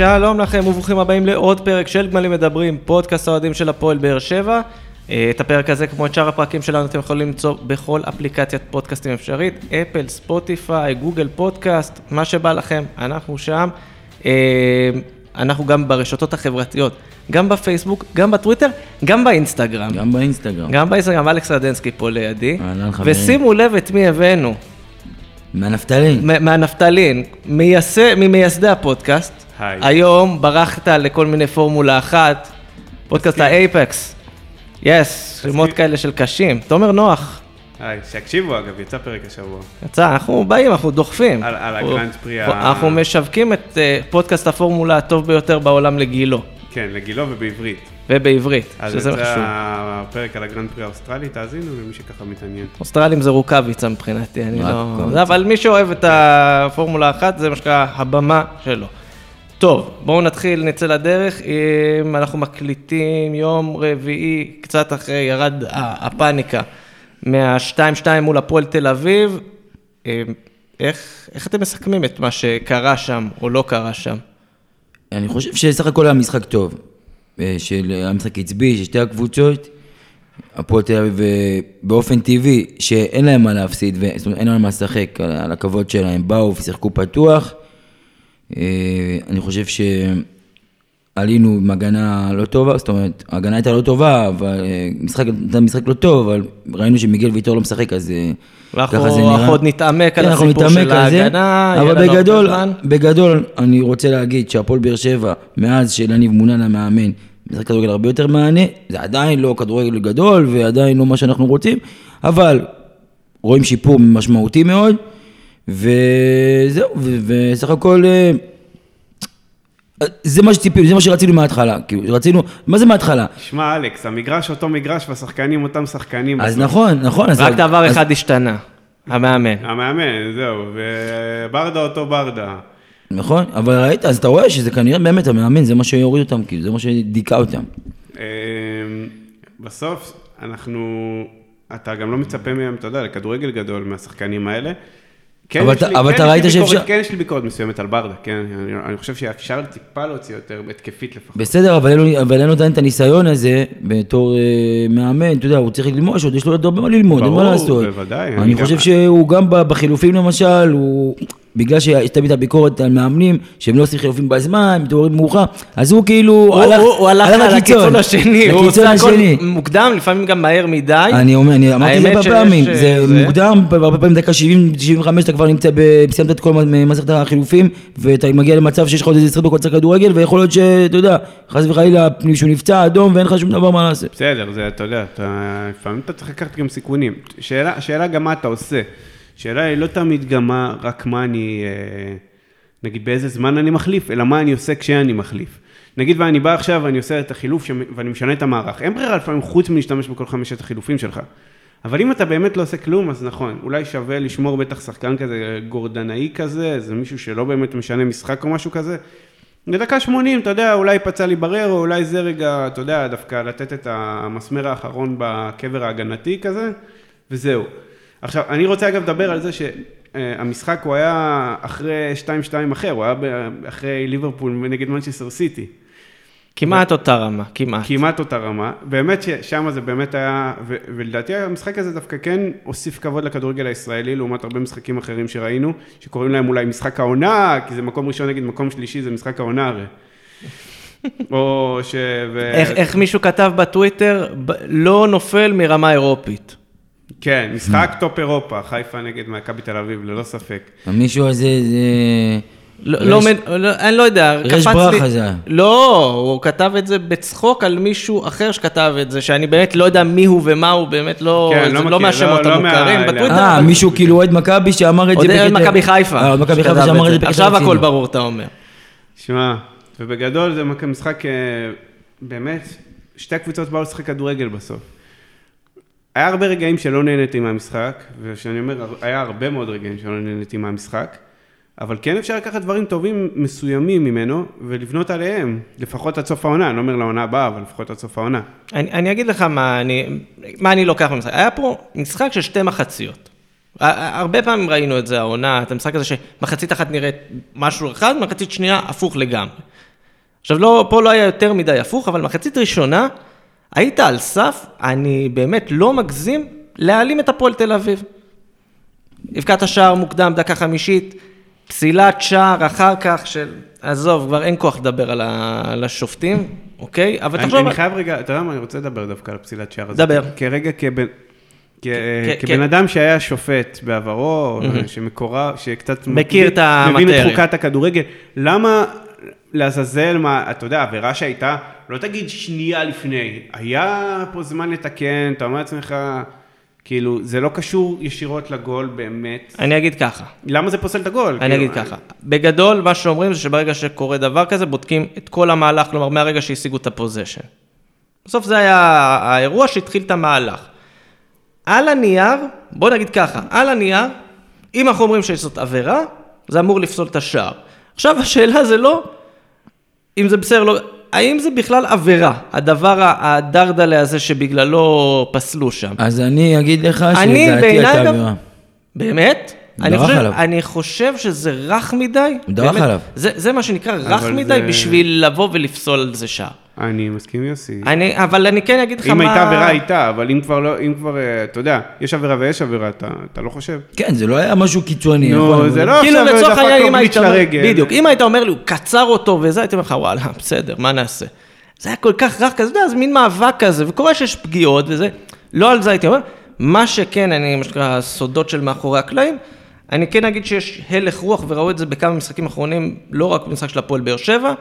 שלום לכם וברוכים הבאים לעוד פרק של גמלים מדברים, פודקאסט האוהדים של הפועל באר שבע. אה, את הפרק הזה, כמו את שאר הפרקים שלנו, אתם יכולים למצוא בכל אפליקציית פודקאסטים אפשרית, אפל, ספוטיפיי, גוגל פודקאסט, מה שבא לכם, אנחנו שם. אה, אנחנו גם ברשתות החברתיות, גם בפייסבוק, גם בטוויטר, גם באינסטגרם. גם באינסטגרם. גם באינסטגרם, אלכס רדנסקי פה לידי. אהלן, חברים. ושימו לב את מי הבאנו. מהנפתלין. מהנפתלין, מייסד, ממייסדי הפודקאסט. היי. היום ברחת לכל מיני פורמולה אחת, פודקאסט. האייפקס. Yes, שמות כאלה של קשים. תומר נוח, היי, שיקשיבו אגב, יצא פרק השבוע. יצא, אנחנו באים, אנחנו דוחפים. על- על אנחנו- הגרנד פרי ה- אנחנו משווקים את אה, פודקאסט הפורמולה הטוב ביותר בעולם לגילו, כן, לגילו ובעברית. ובעברית, אז שזה חשוב. הפרק על הגרנד פרי האוסטרלי, תאזינו למי שככה מתעניין. אוסטרלים זה רוקאביצה מבחינתי, אני לא... זה, אבל מי שאוהב את הפורמולה האחת, זה מה שנקרא הבמה שלו. טוב, בואו נתחיל, נצא לדרך. אם אנחנו מקליטים יום רביעי, קצת אחרי, ירד הפאניקה מה-2-2 מול הפועל תל אביב. אה, איך, איך אתם מסכמים את מה שקרה שם או לא קרה שם? אני חושב שסך הכל היה משחק טוב. אה, של היה משחק עצבי, של שתי הקבוצות. הפועל תל אביב אה, באופן טבעי, שאין להם מה להפסיד, זאת אומרת, אין להם מה לשחק על הכבוד שלהם, באו ושיחקו פתוח. אה, אני חושב שעלינו עם הגנה לא טובה, זאת אומרת, ההגנה הייתה לא טובה, אבל אה, משחק, משחק לא טוב, אבל ראינו שמיגל ויטור לא משחק, אז אה, ככה זה נראה. אנחנו עוד נתעמק על כן, הסיפור של ההגנה. אבל בגדול. בגדול, אני רוצה להגיד שהפועל באר שבע, מאז שלניב מונה למאמן, משחק כדורגל הרבה יותר מענה, זה עדיין לא כדורגל גדול ועדיין לא מה שאנחנו רוצים, אבל רואים שיפור משמעותי מאוד, וזהו, וסך הכל... אה, זה מה שציפינו, זה מה שרצינו מההתחלה, כאילו, רצינו, מה זה מההתחלה? שמע, אלכס, המגרש אותו מגרש והשחקנים אותם שחקנים. אז בסוף. נכון, נכון, אז... רק דבר אז- אחד השתנה, המאמן. המאמן, זהו, וברדה אותו ברדה. נכון, אבל ראית, אז אתה רואה שזה כנראה באמת המאמן, זה מה שיוריד אותם, כאילו, זה מה שדיכא אותם. אמ, בסוף, אנחנו, אתה גם לא מצפה מהם, אתה יודע, לכדורגל גדול מהשחקנים האלה. כן, אבל יש לי- אבל כן, אתה ראית שאפשר- כן, יש לי ביקורת מסוימת על ברדה, כן, אני, אני חושב שאפשר טיפה להוציא יותר, התקפית לפחות. בסדר, אבל אין לו- עדיין את הניסיון הזה בתור אה, מאמן, אתה יודע, הוא צריך ללמוד, עוד יש לו עוד הרבה מה ללמוד, אין מה ברור, לעשות. בוודאי, אני אני גם- חושב שהוא גם בחילופים למשל, הוא... בגלל שיש תמיד הביקורת על מאמנים, שהם לא עושים חילופים בזמן, מתעוררים מאוחר, אז הוא כאילו הוא- הלך הוא הוא הלך לקיצון השני, הוא עושה הכל. מוקדם, לפעמים גם מהר מדי. אני אומר, אני אמרתי את זה הרבה פעמים, אה, זה זה- מוקדם, הרבה פעמים דקה 70, 75 אתה כבר נמצא, ב- סיימת את כל מסכת החילופים, ואתה מגיע למצב שיש לך עוד איזה 20 דקות לשחק כדורגל, ויכול להיות שאתה יודע, חס וחלילה מישהו נפצע אדום ואין לך שום דבר מה לעשות. בסדר, זה, אתה יודע, אתה, לפעמים אתה צריך לקחת גם סיכונים. שאלה, גם מה אתה עושה. שאלה היא לא תמיד גם מה, רק מה אני, אה, נגיד באיזה זמן אני מחליף, אלא מה אני עושה כשאני מחליף. נגיד ואני בא עכשיו ואני עושה את החילוף ש... ואני משנה את המערך. אין ברירה לפעמים חוץ מלהשתמש בכל חמשת החילופים שלך. אבל אם אתה באמת לא עושה כלום, אז נכון, אולי שווה לשמור בטח שחקן כזה גורדנאי כזה, איזה מישהו שלא באמת משנה משחק או משהו כזה. לדקה 80, אתה יודע, אולי פצע לי ברר, או אולי זה רגע, אתה יודע, דווקא לתת את המסמר האחרון בקבר ההגנתי כזה, וזהו. עכשיו, אני רוצה אגב לדבר על זה שהמשחק הוא היה אחרי 2-2 אחר, הוא היה אחרי ליברפול נגד מנצ'סטר סיטי. כמעט אותה רמה, כמעט. כמעט אותה רמה, באמת ששם זה באמת היה, ו- ולדעתי המשחק הזה דווקא כן הוסיף כבוד לכדורגל הישראלי, לעומת הרבה משחקים אחרים שראינו, שקוראים להם אולי משחק העונה, כי זה מקום ראשון נגד מקום שלישי, זה משחק העונה הרי. או ש... ו... איך, איך מישהו כתב בטוויטר, לא נופל מרמה אירופית. כן, משחק טופ אירופה, חיפה נגד מכבי תל אביב, ללא ספק. המישהו הזה, זה... לא, לא, לא, אני לא יודע, קפץ ברכה לי- זה היה. לא, הוא כתב את זה בצחוק על מישהו אחר שכתב את זה, שאני באמת לא יודע מי הוא ומה הוא, באמת לא, כן, לא לא מכיר, מהשמות לא- לא המוכרים בטוויטר. אה, מישהו כאילו אוהד מכבי שאמר את זה אוהד מכבי חיפה. אה, אוהד מכבי חיפה שאמר את זה בקטע עכשיו. הכל ברור, אתה אומר. שמע, ובגדול זה משחק, אה, באמת, שתי הקבוצות באו לשחק כדורגל בסוף. היה הרבה רגעים שלא נהניתי מהמשחק, וכשאני אומר, היה הרבה מאוד רגעים שלא נהניתי מהמשחק, אבל כן אפשר לקחת דברים טובים מסוימים ממנו, ולבנות עליהם, לפחות עד סוף העונה, אני לא אומר לעונה הבאה, אבל לפחות עד סוף העונה. אני, אני אגיד לך מה אני, מה אני לוקח במשחק. היה פה משחק של שתי מחציות. הרבה פעמים ראינו את זה העונה, את המשחק הזה שמחצית אחת נראית משהו אחד, מחצית שנייה הפוך לגמרי. עכשיו, לא, פה לא היה יותר מדי הפוך, אבל מחצית ראשונה, היית על סף, אני באמת לא מגזים, להעלים את הפועל תל אביב. הבקעת שער מוקדם, דקה חמישית, פסילת שער אחר כך של, עזוב, כבר אין כוח לדבר על, ה, על השופטים, אוקיי? אבל אני, תחשוב, אני חייב רגע, אתה יודע מה, אני רוצה לדבר דווקא על הפסילת שער הזאת. דבר. כרגע כבן... כ- כ- כבן כ- אדם שהיה שופט בעברו, שמקורב, שקצת מכיר את מבין את המטריה. חוקת הכדורגל, למה לעזאזל, מה, אתה יודע, עבירה שהייתה, לא תגיד שנייה לפני, היה פה זמן לתקן, אתה אומר לעצמך, כאילו, זה לא קשור ישירות לגול באמת. אני אגיד ככה, למה זה פוסל את הגול? אני כאילו, אגיד ככה, בגדול מה שאומרים זה שברגע שקורה דבר כזה, בודקים את כל המהלך, כלומר מהרגע שהשיגו את הפוזיישן. בסוף זה היה האירוע שהתחיל את המהלך. על הנייר, בוא נגיד ככה, על הנייר, אם אנחנו אומרים שזאת עבירה, זה אמור לפסול את השער. עכשיו השאלה זה לא אם זה בסדר, לא, האם זה בכלל עבירה, הדבר הדרדלה הזה שבגללו פסלו שם. אז אני אגיד לך אני שלדעתי בעיניי הייתה גם- עבירה. באמת? אני חושב, עליו. אני חושב שזה רך מדי. הוא דרך באמת. עליו. זה, זה מה שנקרא רך מדי זה- בשביל לבוא ולפסול על זה שער. אני מסכים יוסי. אני, אבל אני כן אגיד לך מה... אם הייתה עבירה, הייתה, אבל אם כבר לא, אם כבר, אה, אתה יודע, יש עבירה ויש עבירה, אתה אתה לא חושב? כן, זה לא היה משהו קיצוני. נו, נכון, זה לא כאילו עכשיו לצורך דפק היית לרגל. בדיוק, אם היית אומר לי, הוא קצר אותו וזה, הייתי אומר לך, וואלה, בסדר, מה נעשה? זה היה כל כך רך כזה, אתה יודע, זה מין מאבק כזה, וקורה שיש פגיעות וזה, לא על זה הייתי אומר. מה שכן, אני, מה שנקרא, סודות של מאחורי הקלעים, אני כן אגיד שיש הלך רוח, וראו את זה בכמה משחקים אחרונים, לא רק במשחק של הפועל באר שבע,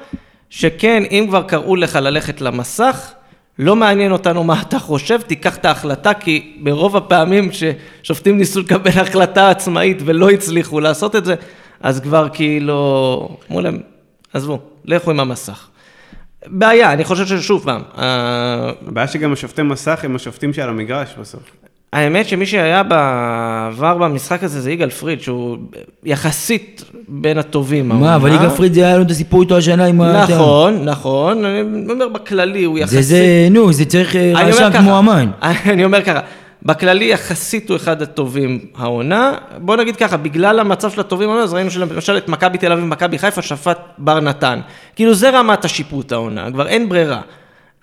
שכן, אם כבר קראו לך ללכת למסך, לא מעניין אותנו מה אתה חושב, תיקח את ההחלטה, כי ברוב הפעמים ששופטים ניסו לקבל החלטה עצמאית ולא הצליחו לעשות את זה, אז כבר כאילו, אמרו להם, עזבו, לכו עם המסך. בעיה, אני חושב ששוב פעם, אה, הבעיה שגם השופטי מסך הם השופטים שעל המגרש בסוף. האמת שמי שהיה בעבר במשחק הזה זה יגאל פריד, שהוא יחסית בין הטובים. מה, אבל. יגאל פריד זה היה לו את הסיפור איתו השנה עם ה... נכון, נכון, אני אומר בכללי, הוא יחסית... זה, זה, נו, זה צריך אה, רעשן כמו אמן. אני אומר ככה, בכללי יחסית הוא אחד הטובים העונה. בוא נגיד ככה, בגלל המצב של הטובים העונה, אז ראינו שלמשל את מכבי תל אביב ומכבי חיפה שפט בר נתן. כאילו זה רמת השיפוט העונה, כבר אין ברירה.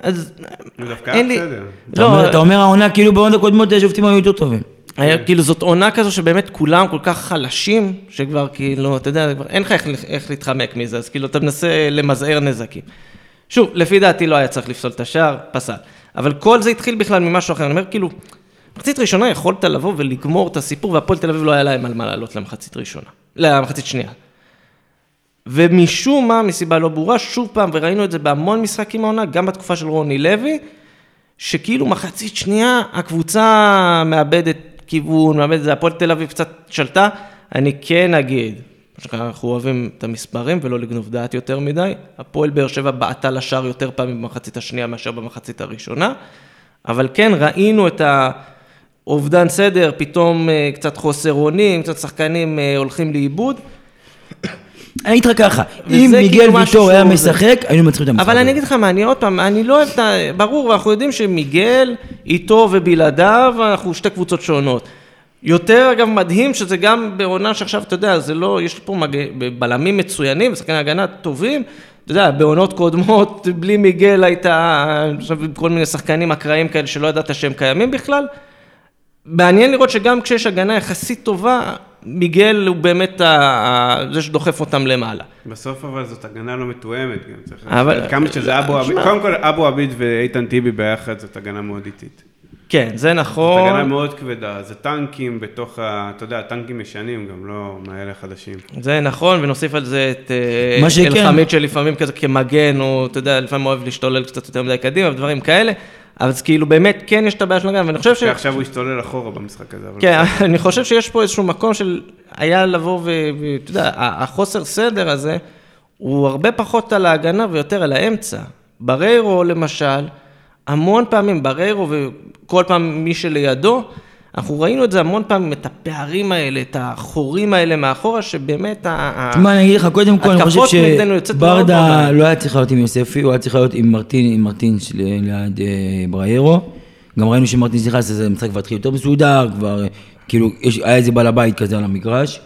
אז הוא דווקא היה. בסדר. אתה לא, אומר- אתה אומר העונה כאילו בעונות הקודמות השופטים היו יותר טובים. היה, כאילו זאת עונה כזו שבאמת כולם כל כך חלשים, שכבר כאילו, אתה יודע, כבר אין לך איך, איך להתחמק מזה, אז כאילו אתה מנסה למזער נזקים. שוב, לפי דעתי לא היה צריך לפסול את השער, פסל. אבל כל זה התחיל בכלל ממשהו אחר, אני אומר כאילו, מחצית ראשונה יכולת לבוא ולגמור את הסיפור, והפועל תל אביב לא היה להם על מה לעלות למחצית ראשונה, למחצית שנייה. ומשום מה, מסיבה לא ברורה, שוב פעם, וראינו את זה בהמון משחקים העונה, גם בתקופה של רוני לוי, שכאילו מחצית שנייה הקבוצה מאבדת כיוון, מאבדת, זה הפועל תל אביב קצת שלטה. אני כן אגיד, אנחנו אוהבים את המספרים ולא לגנוב דעת יותר מדי. הפועל באר שבע בעטה לשער יותר פעמים במחצית השנייה מאשר במחצית הראשונה. אבל כן, ראינו את האובדן סדר, פתאום אה, קצת חוסר אונים, קצת שחקנים אה, הולכים לאיבוד. אני אגיד לך ככה, אם מיגל כאילו משהו ויטור היה משחק, היינו מנצחים את המשחק. אבל אני. אגיד לך מה, אני עוד פעם, אני לא אוהב את ה... ברור, אנחנו יודעים שמיגל, איתו ובלעדיו, אנחנו שתי קבוצות שונות. יותר, אגב, מדהים שזה גם בעונה שעכשיו, אתה יודע, זה לא, יש פה מג... בלמים מצוינים, שחקני הגנה טובים. אתה יודע, בעונות קודמות, בלי מיגל הייתה, עכשיו, עם כל מיני שחקנים אקראיים כאלה שלא ידעת שהם קיימים בכלל. מעניין לראות שגם כשיש הגנה יחסית טובה, מיגל הוא באמת ה... זה שדוחף אותם למעלה. בסוף אבל זאת הגנה לא מתואמת גם, צריך אבל- כמה שזה אבו עביד. קודם כל אבו עביד ואיתן טיבי ביחד זאת הגנה מאוד איטית. כן, זה זאת נכון. הגנה מאוד כבדה, זה טנקים בתוך ה... אתה יודע, טנקים ישנים, גם לא מאלה חדשים. זה נכון, ונוסיף על זה את אה, אלחמיד שלפעמים כזה כמגן, הוא, אתה יודע, לפעמים אוהב להשתולל קצת יותר מדי קדימה ודברים כאלה, זה כאילו באמת כן יש את הבעיה של הגן, ואני חושב ש... שעכשיו הוא השתולל אחורה במשחק הזה. כן, אני חושב שיש פה איזשהו מקום של היה לבוא ואתה יודע, ה- החוסר סדר הזה, הוא הרבה פחות על ההגנה ויותר על האמצע. בריירו למשל, המון פעמים, בריירו וכל פעם מי שלידו, אנחנו ראינו את זה המון פעמים, את הפערים האלה, את החורים האלה מאחורה, שבאמת ה... תשמע, אני אגיד לך, קודם כל, אני חושב שברדה. לא היה צריך להיות עם יוספי, הוא היה צריך להיות עם מרטין, עם מרטין ליד אה, בריירו. גם ראינו שמרטין נכנס לזה, המשחק כבר התחיל יותר מסודר, כבר, אה, כאילו, יש- היה איזה בעל הבית כזה על המגרש.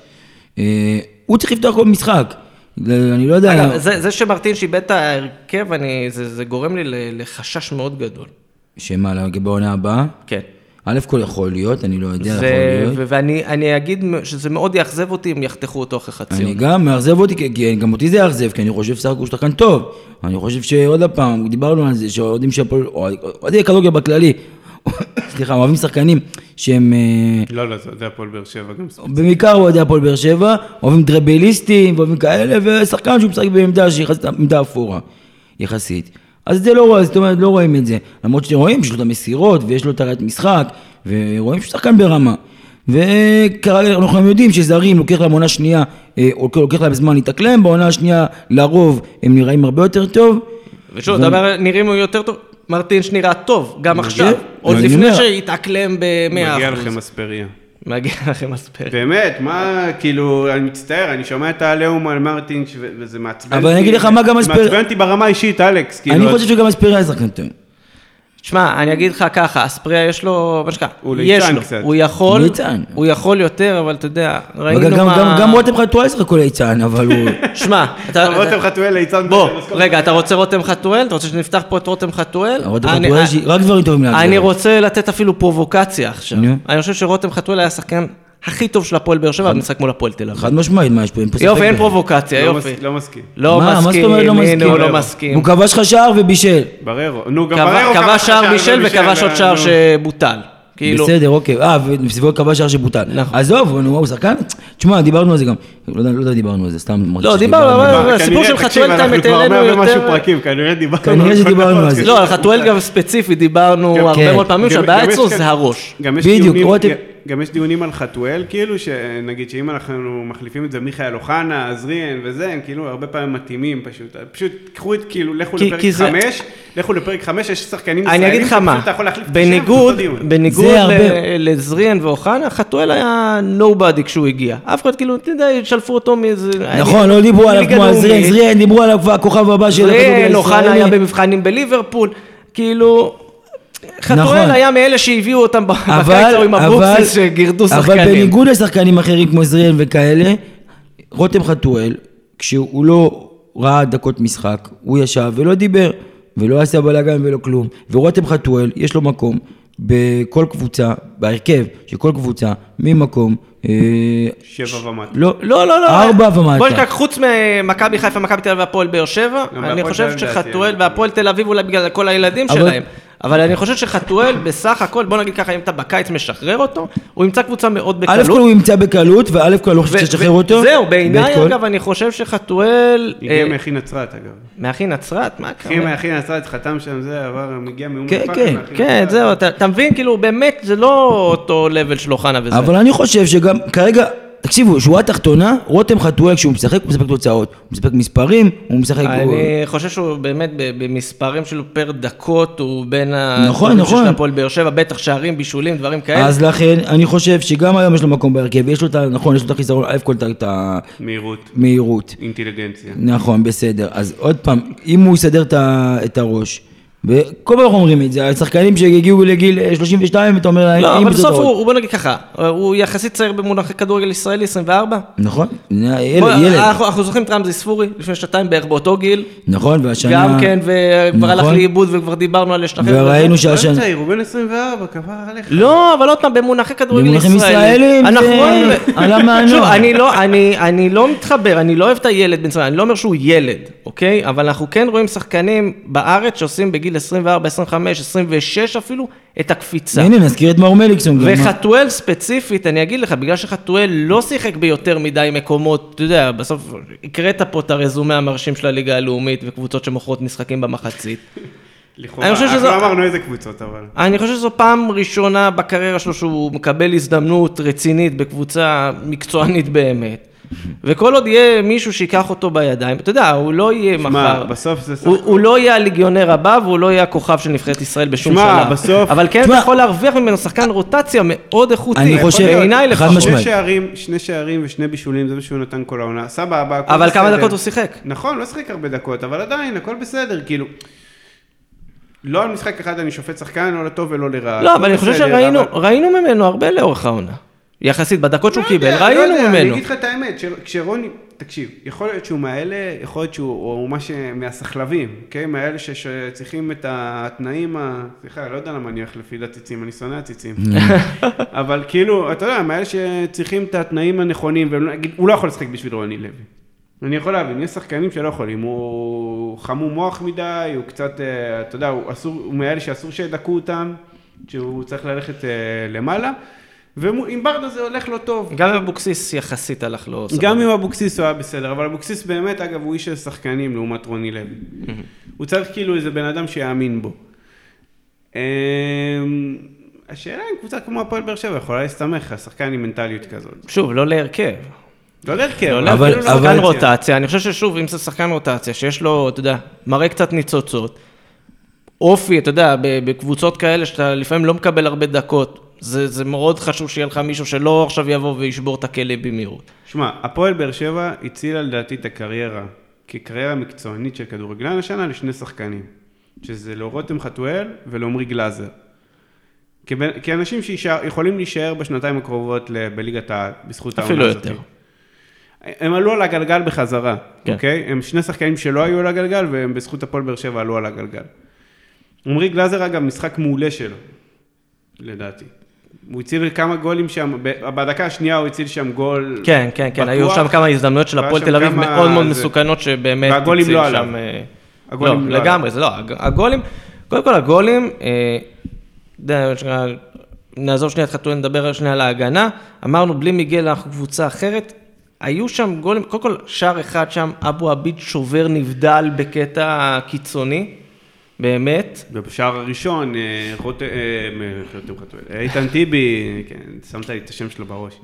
אה, הוא צריך לפתוח כל משחק. אני לא יודע, אגב, זה, זה שמרטין שאיבד את ההרכב, זה, זה גורם לי לחשש מאוד גדול. שמה, לגבי העונה הבאה? כן. א' כל יכול להיות, אני לא יודע, יכול ו- להיות. ואני אני אגיד שזה מאוד יאכזב אותי אם יחתכו אותו אחרי חצי אני. גם, מאכזב אותי, כי- גם אותי זה יאכזב, כי אני חושב שסך הכל שחקן טוב. אני חושב שעוד פעם, דיברנו על זה, שאוהדים של הפועל, אוהדי כדורגל בכללי, סליחה, אוהבים שחקנים שהם, אה, לא, לא, זה- זה הפועל באר שבע גם. בעיקר אוהדי הפועל באר שבע, אוהבים דרבליסטים ואוהבים כאלה, ושחקן שהוא משחק בעמדה שהיא עמדה אפורה, יחסית. אז זה לא רואה, זאת אומרת, לא רואים את זה. למרות שרואים שיש לו את המסירות, ויש לו את הראיית משחק, ורואים שהוא שחקן ברמה. וכרגע אנחנו גם יודעים שזרים, לוקח להם עונה שנייה, אה, או לוקח להם זמן להתאקלם, בעונה השנייה לרוב הם נראים הרבה יותר טוב. ושוב, אתה אומר, נראים לו יותר טוב. מרטינש נראה טוב, גם עכשיו. עוד לפני. שהתאקלם ב-100%. מגיע לכם אספריה. מגיע לכם אספריה. באמת, מה, כאילו, אני מצטער, אני שומע את העליהום על מרטינש, וזה מעצבן אבל אני אגיד לך מה גם אספר- מעצבן אותי ברמה האישית, אלכס, כאילו. אני חושב שגם אספריה שחקן טוב. שמע, אני אגיד לך ככה, אספריה יש לו, מה שנקרא, הוא יש ליצן לו, קצת. הוא יכול, ליצן. הוא יכול יותר, אבל אתה יודע, ראינו גם- מה... גם- גם רותם חתואל שחק כל ליצן, אבל הוא... שמע, אתה... רותם חתואל ליצן. בוא. רגע, אתה רוצה רותם חתואל? אתה רוצה שנפתח פה את רותם חתואל? רותם חתואל רק דברים טובים להגיד. אני. רוצה לתת אפילו פרובוקציה עכשיו. אני חושב שרותם חתואל היה השחקן הכי טוב של הפועל באר שבע במשחק מול הפועל תל אביב. חד משמעית, מה יש פה? אין פה ספק יופי, אין. פרובוקציה, לא יופי. לא מסכים. לא מה, מה זאת מסכים, אומרת לא הנה מסכים? הוא לא. מסכים. הוא כבש לך שער ובישל. בררו. נו, גם בררו כבש שער בישל ובישל, וכבש עוד שער. שבוטל. כאילו, בסדר, אוקיי. אה, ומסביבו כבש שער שבוטל. נכון. עזוב, נו, הוא שחקן? תשמע, דיברנו על זה גם. לא יודע, לא יודע, דיברנו על זה, סתם. אמרתי לא, דיברנו, על זה. אבל- הסיפור של חתואל, את כבר העלינו ומשהו יותר- פרקים, כנראה דיברנו. כנראה שדיברנו על זה. לא, על חתואל גם ספציפית דיברנו הרבה כן. מאוד פעמים שהבעיה אצלו זה הראש. בדיוק, רותם- גם יש דיונים על חתואל, כאילו, שנגיד שאם אנחנו מחליפים את זה מיכאל אוחנה, עזריאן וזה, הם כאילו הרבה פעמים מתאימים פשוט. פשוט קחו את, כאילו, לכו כי- לפרק כי זה- חמש, לכו לפרק חמש, יש שחקנים אני אגיד לך שפשוט מה, אתה יכול להחליף את השם, בניגוד. בניגוד לזריאן ואוחנה, חתואל היה נובדי כשהוא הגיע. אף אחד כאילו, אתה יודע, שלפו אותו מאיזה... נכון, לא דיברו עליו כמו עזריאן. זריאן, דיברו עליו כבר הכוכב הבא של הכדורגל זריאן, אוחנה היה. במבחנים בליברפול, כאילו... חתואל נכון. היה מאלה שהביאו אותם אבל, בקיץ ההוא עם אבל, אבוקסיס שגירדו אבל שחקנים. בניגוד לשחקנים אחרים כמו זריאן וכאלה, רותם חתואל, כשהוא לא ראה דקות משחק, הוא ישב ולא דיבר, ולא עשה בלאגן ולא כלום. ורותם חתואל, יש לו מקום בכל קבוצה, בהרכב של כל קבוצה, ממקום... אה, שבע ומטה. לא, לא, לא, לא. ארבע ומטה. בוא נשכח, חוץ ממכבי חיפה, מכבי תל אביב והפועל באר שבע, אני חושב שחתואל. והפועל תל אביב אולי בגלל כל הילדים אבל- שלהם. אבל אני חושב שחתואל בסך הכל, בוא נגיד ככה, אם אתה בקיץ משחרר אותו, הוא ימצא קבוצה מאוד א' כל בקלות. הוא ימצא בקלות, וא' כל לא חושב לשחרר אותו. זהו, ב' בעיניי אגב, אני חושב שחתואל... הגיע אה, מאחי נצרת, אגב. מאחי נצרת? מה קרה? מאחי נצרת חתם שם, זה עבר, מגיע מאום כן, כן, כן. זהו, אתה מבין, כאילו, באמת, זה לא אותו לבל של אוחנה וזה. אבל אני חושב שגם כרגע, תקשיבו, שורה תחתונה, רותם חתואל כשהוא משחק, הוא משחק תוצאות. הוא משחק מספרים, הוא משחק... אני חושב שהוא באמת ב- במספרים שלו פר דקות, הוא בין נכון, הגדולים נכון. של הפועל באר שבע, בטח שערים, בישולים, דברים כאלה. אז לכן, אני חושב שגם היום יש לו מקום בהרכב, יש לו את ה... נכון, יש לו את החיסרון, א' כל את ה- מהירות, המהירות. אינטליגנציה. נכון, בסדר. אז עוד פעם, אם הוא יסדר את ה- את הראש, וכל פעם אנחנו אומרים את זה, השחקנים שהגיעו לגיל אה, 32, ואתה אומר להם, לא, אבל בסוף עוד." הוא, הוא- בוא נגיד ככה, הוא יחסית צעיר במונחי כדורגל ישראלי, 24. נכון, ילד, בוא, ילד. אנחנו, אנחנו זוכרים את רמזי ספורי, לפני שנתיים בערך באותו גיל. נכון, והשנה... גם כן, וכבר הלך נכון. לאיבוד וכבר דיברנו על לשחרר. וראינו וזה. הוא שהשנה... צעיר, הוא בן 24, כפר עליך. לא, אבל עוד פעם, במונחי כדורגל במונחים ישראלי. ישראלים אנחנו זה. על המענון. שוב, אני לא, אני, אני לא מתחבר, אני לא אוהב את הילד בן 20, אני לא אומר שהוא ילד, אוקיי? אבל אנחנו כן רואים שחקנים בארץ שעושים בגיל 24, 25, 26 אפילו, את הקפיצה. הנה, נזכיר את מאור מליקסון. וחתואל ספציפית, אני אגיד לך, בגלל שחתואל לא שיחק ביותר מדי מקומות, אתה יודע, בסוף הקראת פה את הרזומה המרשים של הליגה הלאומית וקבוצות שמוכרות משחקים במחצית. לכאורה, אני חושב אנחנו שזו- לא אמרנו איזה קבוצות, אבל. אני חושב שזו פעם ראשונה בקריירה שלו שהוא מקבל הזדמנות רצינית בקבוצה מקצוענית באמת. וכל עוד יהיה מישהו שיקח אותו בידיים, אתה יודע, הוא לא יהיה שמע, מחר. בסוף זה סך הוא, הוא לא יהיה הליגיונר הבא והוא לא יהיה הכוכב של נבחרת ישראל בשום שמע, שלב. בסוף- אבל כן שמע- אתה יכול להרוויח ממנו שחקן רוטציה מאוד איכותי. אני חושב- בעיניי לפחות. משמעית. שני שערים, שני שערים ושני בישולים, זה מה שהוא נתן כל העונה. סבבה, הכל אבל כמה בסדר. דקות הוא שיחק? נכון, לא שיחק הרבה דקות, אבל עדיין, הכל בסדר, כאילו. לא על משחק אחד אני שופט שחקן, לא לטוב ולא לרע. לא, אבל אני חושב בסדר, שראינו ממנו הרבה לאורך העונה. יחסית, בדקות שהוא לא קיבל, יודע, לא ראינו יודע, אני ממנו. אגיד לך את האמת, כשרוני, תקשיב, יכול להיות שהוא מאלה, יכול להיות שהוא הוא מה ש... מהסחלבים? מאלה ש- שצריכים את התנאים ה... סליחה, לא יודע למה אני הולך לפי הציצים, אני שונא הציצים. אבל כאילו, אתה יודע, מאלה שצריכים את התנאים הנכונים, והוא לא יכול לשחק בשביל רוני לוי. אני יכול להבין, יש שחקנים שלא יכולים, הוא חמום מוח מדי, הוא קצת, אה, אתה יודע, הוא אסור, הוא מאלה שאסור שידכאו אותם, שהוא צריך ללכת אה, למעלה, ועם ברדה זה הולך לו טוב. גם אבוקסיס יחסית הלך לו סבבה. גם עם אבוקסיס הוא היה בסדר, אבל אבוקסיס באמת, אגב, הוא איש של שחקנים לעומת רוני לוי. הוא צריך כאילו איזה בן אדם שיאמין בו. אמ, השאלה אם קבוצה כמו הפועל באר שבע יכולה להסתמך על שחקן עם מנטליות כזאת. שוב, לא להרכב. לא להרכב, לא אבל להרכב, אבל- אפילו לא שחקן. רוטציה, אני חושב ששוב, אם זה שחקן רוטציה, שיש לו, אתה יודע, מראה קצת ניצוצות, אופי, אתה יודע, בקבוצות כאלה שאתה לפעמים לא מקבל הרבה דקות, זה, זה מאוד חשוב שיהיה לך מישהו שלא עכשיו יבוא וישבור את הכלא במהירות. שמע, הפועל באר שבע הצילה לדעתי את הקריירה, כקריירה מקצוענית של כדורגלן השנה לשני שחקנים, שזה לרותם חתואל ולעמרי גלאזר. כבן- כאנשים שיכולים להישאר בשנתיים הקרובות בליגת העל, בזכות העונה אפילו הזאת. יותר. הם עלו על הגלגל בחזרה, כן. אוקיי? הם שני שחקנים שלא היו על הגלגל, והם בזכות הפועל באר שבע עלו על הגלגל. עמרי גלאזר, אגב, משחק מעולה שלו, לדעתי. הוא הציל כמה גולים שם, בדקה השנייה הוא הציל שם גול. כן, כן, כן, היו בטוח. שם כמה הזדמנויות של הפועל תל אביב מאוד מאוד זה. מסוכנות שבאמת והגולים הציל לא עליו. שם, אה, הגולים לא, לא לגמרי, זה לא, הג- הגולים, קודם כל הגולים, אה, נעזוב שנייה את חתואל, נדבר שנייה על ההגנה, אמרנו בלי מיגל אנחנו קבוצה אחרת, היו שם גולים, קודם כל שער אחד שם, אבו עביד שובר נבדל בקטע קיצוני, באמת, ובשער הראשון, אה, אה, איתן טיבי, כן, שמת לי את השם שלו בראש.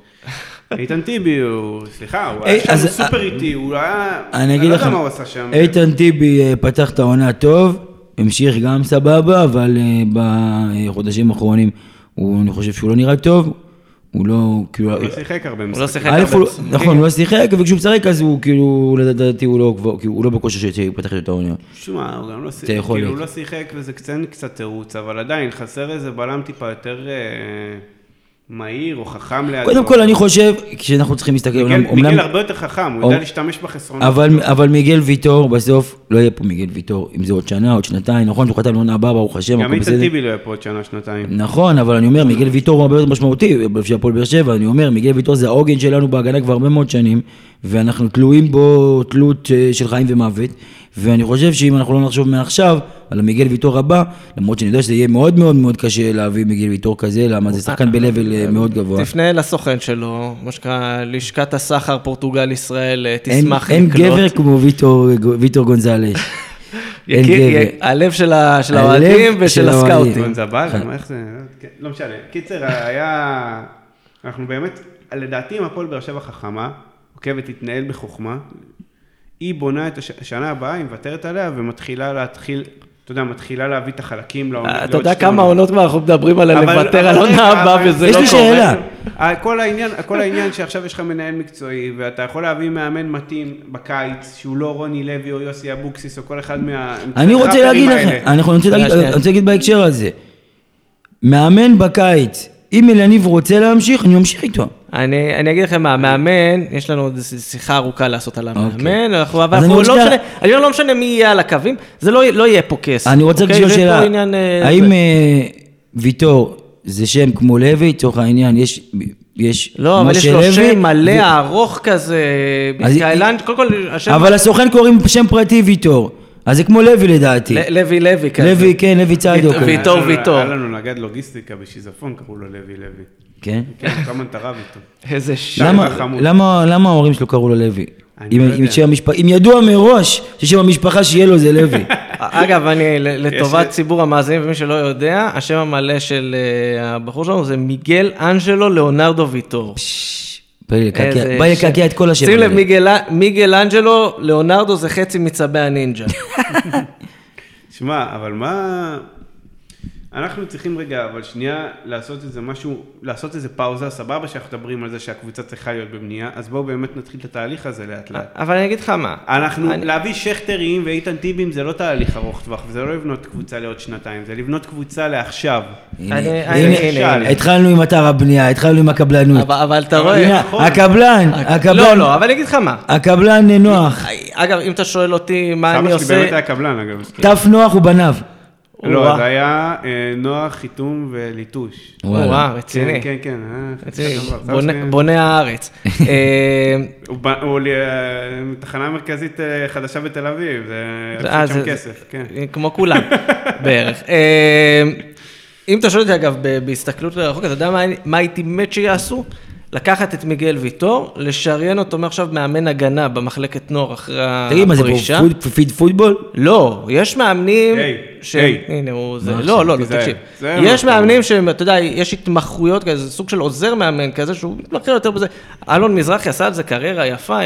איתן טיבי הוא, סליחה, הוא היה אה, שם אז- סופר איטי, הוא היה, אני לא יודע מה הוא עשה שם. איתן טיבי פתח את העונה טוב, המשיך גם סבבה, אבל בחודשים האחרונים אני חושב שהוא לא נראה טוב, הוא לא, כאילו, הוא לא שיחק הרבה הוא לא משחקים. שיחק הרבה משחקים. נכון, הוא לא שיחק, וכשהוא משחק אז הוא כאילו, לדעתי הוא לא כאילו, הוא לא בכושר שפתח את העונה. שמע, הוא גם לא שיחק, כאילו. הוא לא שיחק וזה קצת קצת תירוץ, אבל עדיין חסר איזה בלם טיפה יותר אה, מהיר או חכם לידו. קודם כל אני חושב, כשאנחנו צריכים להסתכל, מיגל- אומנם- מיגל הרבה יותר חכם, הוא אומ- יודע להשתמש בחסרונות. אבל, אבל מיגל ויטור, בסוף לא יהיה פה מיגל ויטור, אם זה עוד שנה, עוד שנתיים, נכון, הוא חתם לעונה הבאה, ברוך השם, גם איתן. טיבי לא יהיה פה עוד שנה, שנתיים. נכון, אבל אני אומר, מיגל ויטור הוא הרבה יותר משמעותי, בשביל הפועל באר שבע, אני אומר, מיגל ויטור זה העוגן שלנו בהגנה כבר הרבה מאוד שנים, ואנחנו תלויים בו תלות אה, של חיים ומוות, ואני חושב שאם אנחנו לא נחשוב מעכשיו על המיגל ויטור הבא, למרות שאני יודע שזה יהיה מאוד מאוד מאוד קשה להביא מיגל ויטור כזה, למה זה שחקן ב-level אה, מאוד גבוה. תפנה לסוכן שלו, מה שנקרא, לשכת הסחר פורטוגל ישראל, אה, אין- תשמח אין לקלוט. גבר כמו ויטור, ויטור גונזלס. אין יקיר- גבר. הלב של האוהדים של ושל. הסקאוטים. זבל, מה, איך זה, כן, לא משנה. קיצר, היה, אנחנו באמת, לדעתי אם הפועל באר שבע חכמה, עוקבת תתנהל בחוכמה, היא בונה את הש- השנה הבאה, היא מוותרת עליה ומתחילה להתחיל, אתה יודע, מתחילה להביא את החלקים לעונה. אתה לעוד יודע כמה עונות. כבר אנחנו מדברים על לוותר אבל על עונה הבאה וזה יש לא לי קורה. שאלה. ה- כל העניין, כל העניין שעכשיו יש לך מנהל מקצועי, ואתה יכול להביא מאמן מתאים בקיץ, שהוא לא רוני לוי או יוסי אבוקסיס או כל אחד מה... אני רוצה להגיד. לכם, שנייה. אני רוצה להגיד בהקשר הזה, מאמן בקיץ, אם אליניב רוצה להמשיך, אני ממשיך איתו. אני, אני אגיד לכם מה, המאמן, יש לנו עוד שיחה ארוכה לעשות על המאמן, אוקיי. אנחנו, אבל אנחנו לא משנה, אני לא משנה מי יהיה על הקווים, זה לא, לא יהיה פה כסף. אני רוצה אוקיי? לשאול שאלה, עניין, אה, האם זה. אה, ויטור זה שם כמו לוי, לצורך העניין, יש יש לא, אבל יש לו שם מלא, ו- ארוך כזה, אז- קודם כל, השם... אבל הסוכן קוראים שם פרטי ויטור, אז זה כמו לוי לדעתי. לוי לוי כזה. לוי, כן, לוי ציידוק. ויטור. ויטור, היה לנו- ויטור. היה לנו נגד לוגיסטיקה בשיזפון, קראו לו לוי לוי. כן. כן, כמה תרב איתו. איזה ש... למה- חמוד. למה למה ההורים שלו קראו לו לוי? לא אם. שם ידוע מראש ששם המשפחה שיהיה לו זה לוי. אגב, אני, ל- לטובת ציבור המאזינים ומי שלא יודע, השם המלא של אה, הבחור שלנו זה מיגל אנג'לו ליאונרדו ויטור. בא לקעקע- שם. לקעקע את כל השם. שים לב, מיגל אנג'לו, ליאונרדו זה חצי מצבי הנינג'ה. שמע, אבל מה... אנחנו צריכים רגע, אבל שנייה, לעשות איזה משהו, לעשות איזה פאוזה, סבבה שאנחנו מדברים על זה שהקבוצה צריכה להיות בבנייה, אז בואו באמת נתחיל את התהליך הזה לאט לאט. אבל אני אגיד לך מה. אנחנו, אני- להביא שכטרים ואיתן טיבים זה לא תהליך ארוך טווח, וזה לא לבנות קבוצה לעוד שנתיים, זה לבנות קבוצה לעכשיו. הנה, אני- הנה, אני- הנה, הנה. התחלנו עם אתר הבנייה, התחלנו עם הקבלנות. אבל- אבל אתה רואה... נכון. הקבלן, לא, הקבלן, לא, אבל אני אגיד לך מה. הקבלן נוח. אגב, אם אתה שואל אותי מה אני סבא שלי באמת עושה... היה קבלן אגב. תף נוח ובניו. לא. זה היה אה, נוח, חיתום וליטוש. וואו, כן, רציני. כן, כן. סבא בונה- הארץ. אה, הוא תחנה מרכזית חדשה בתל אביב, זה הפסיד שם כסף, כן. כמו כולם, בערך. אם אתה שואל אותי, אגב, ב- בהסתכלות לרחוק, אתה יודע מה, הייתי מת שיעשו? לקחת את מיגל ויטור, לשריין אותו מעכשיו מאמן הגנה במחלקת נוער אחרי תגיד, מה זה פה הפרישה. פיד פוטבול? לא, יש מאמנים... היי, ש... היי. הנה, הוא זה... לא, לא, לא, תיזהר. תקשיב. יש שאתה מאמנים שהם, אתה יודע, יש התמחויות כזה, זה סוג של עוזר מאמן כזה, שהוא מתמחה יותר בזה. אלון מזרחי עשה על זה קריירה יפה,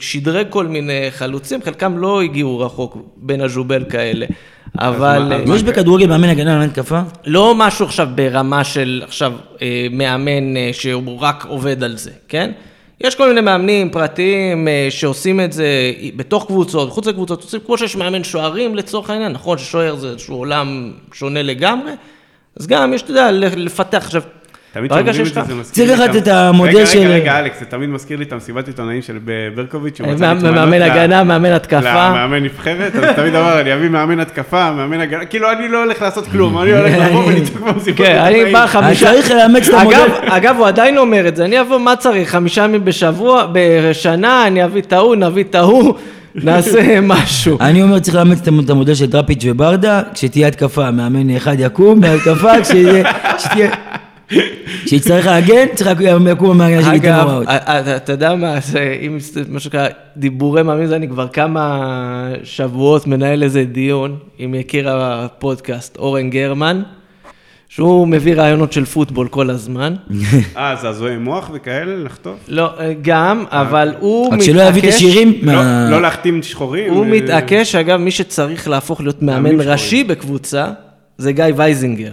שדרג כל מיני חלוצים, חלקם לא הגיעו רחוק בין הז'ובל כאלה. אבל... יש בכדורגל מאמן הגנה, מאמן התקפה? לא משהו עכשיו ברמה של עכשיו אה, מאמן אה, שהוא רק עובד על זה, כן? יש כל מיני מאמנים פרטיים אה, שעושים את זה בתוך קבוצות, מחוץ לקבוצות, עושים כמו שיש מאמן שוערים לצורך העניין, נכון ששוער זה איזשהו עולם שונה לגמרי, אז גם יש, אתה יודע, לפתח. עכשיו, תמיד ברגע שאומרים שיש את לך... זה, זה מזכיר צריך לי לקחת את את המודל של- רגע, רגע, אלכס, זה תמיד מזכיר לי את המסיבת עיתונאים של ברקוביץ', שהוא רצה להתמנות מאמן הגנה, מאמן התקפה. למאמן נבחרת, אז תמיד אמר, אני אביא מאמן התקפה, מאמן הגנה, כאילו אני לא הולך לעשות כלום, אני הולך לבוא ולצעוק במסיבות כן, אני עיתונאים. בא חמישה... צריך לאמץ את המודל. אגב, הוא עדיין אומר את זה, אני אבוא, מה צריך? חמישה ימים בשבוע, בשנה, אני אביא את ההוא, נביא את ההוא, נעשה משהו. אני אומר, צריך לאמץ את המודל של דראפיץ' וברדה, כשתהיה התקפה, מאמן אחד יקום, בהתקפה, כשתהיה... כשיצטרך להגן, צריך לקום המאמן של ייתן אגב, הוראות. אתה אתה יודע מה, זה, אם מה שנקרא דיבורי מאמין, זה אני כבר כמה שבועות מנהל איזה דיון עם יקיר הפודקאסט, אורן גרמן, שהוא מביא רעיונות של פוטבול כל הזמן. אה, זעזועי מוח וכאלה, לחטוף? לא, גם, אבל הוא רק מתעקש... שלא יביא את השירים לא-. לא להחתים שחורים? הוא אה, מתעקש, אגב, מי שצריך להפוך להיות מאמן ראשי בקבוצה, זה גיא וייזינגר.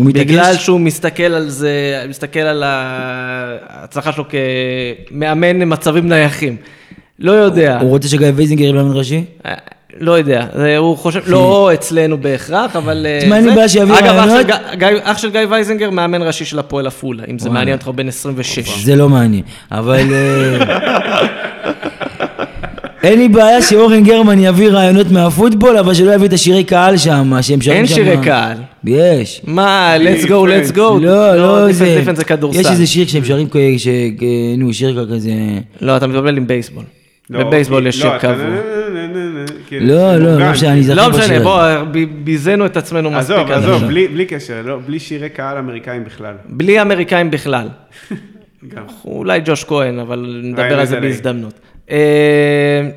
הוא מתעקש? בגלל שהוא מסתכל על זה, מסתכל על ההצלחה שלו כמאמן מצבים נייחים. לא יודע, הוא רוצה שגיא וייזינגר יהיה מאמן ראשי? אה, לא יודע, הוא חושב, לא אצלנו בהכרח, אבל... אה, תשמע, אין לי בעיה שיביא אגב, אח של רעיונות. גיא- אח של גיא וייזינגר, מאמן ראשי של הפועל עפולה, אם זה. מעניין אותך, הוא בן 26. זה לא מעניין, אבל... אה, אין לי בעיה שאורן גרמן יביא רעיונות מהפוטבול, אבל שלא יביא את השירי קהל שם, שהם שרים אין שם... שירי קהל. יש. מה, let's go, let's go. לא, לא זה. defense זה כדורסל. יש איזה שיר שהם שרים, כ- ש- כ- נו, שיר כזה... לא, אתה מתבלבל עם בייסבול. לא, בבייסבול יש לא, שיר קבוע. כאילו, לא, לא, מורגן. לא משנה, אני זכר לא בשיר משנה, הזה. בוא, ביזינו את עצמנו מספיק. עזוב, עזוב. בלי קשר, לא, בלי שירי קהל אמריקאים בכלל. בלי אמריקאים בכלל. אולי ג'וש כהן, אבל נדבר על זה בהזדמנות. אה,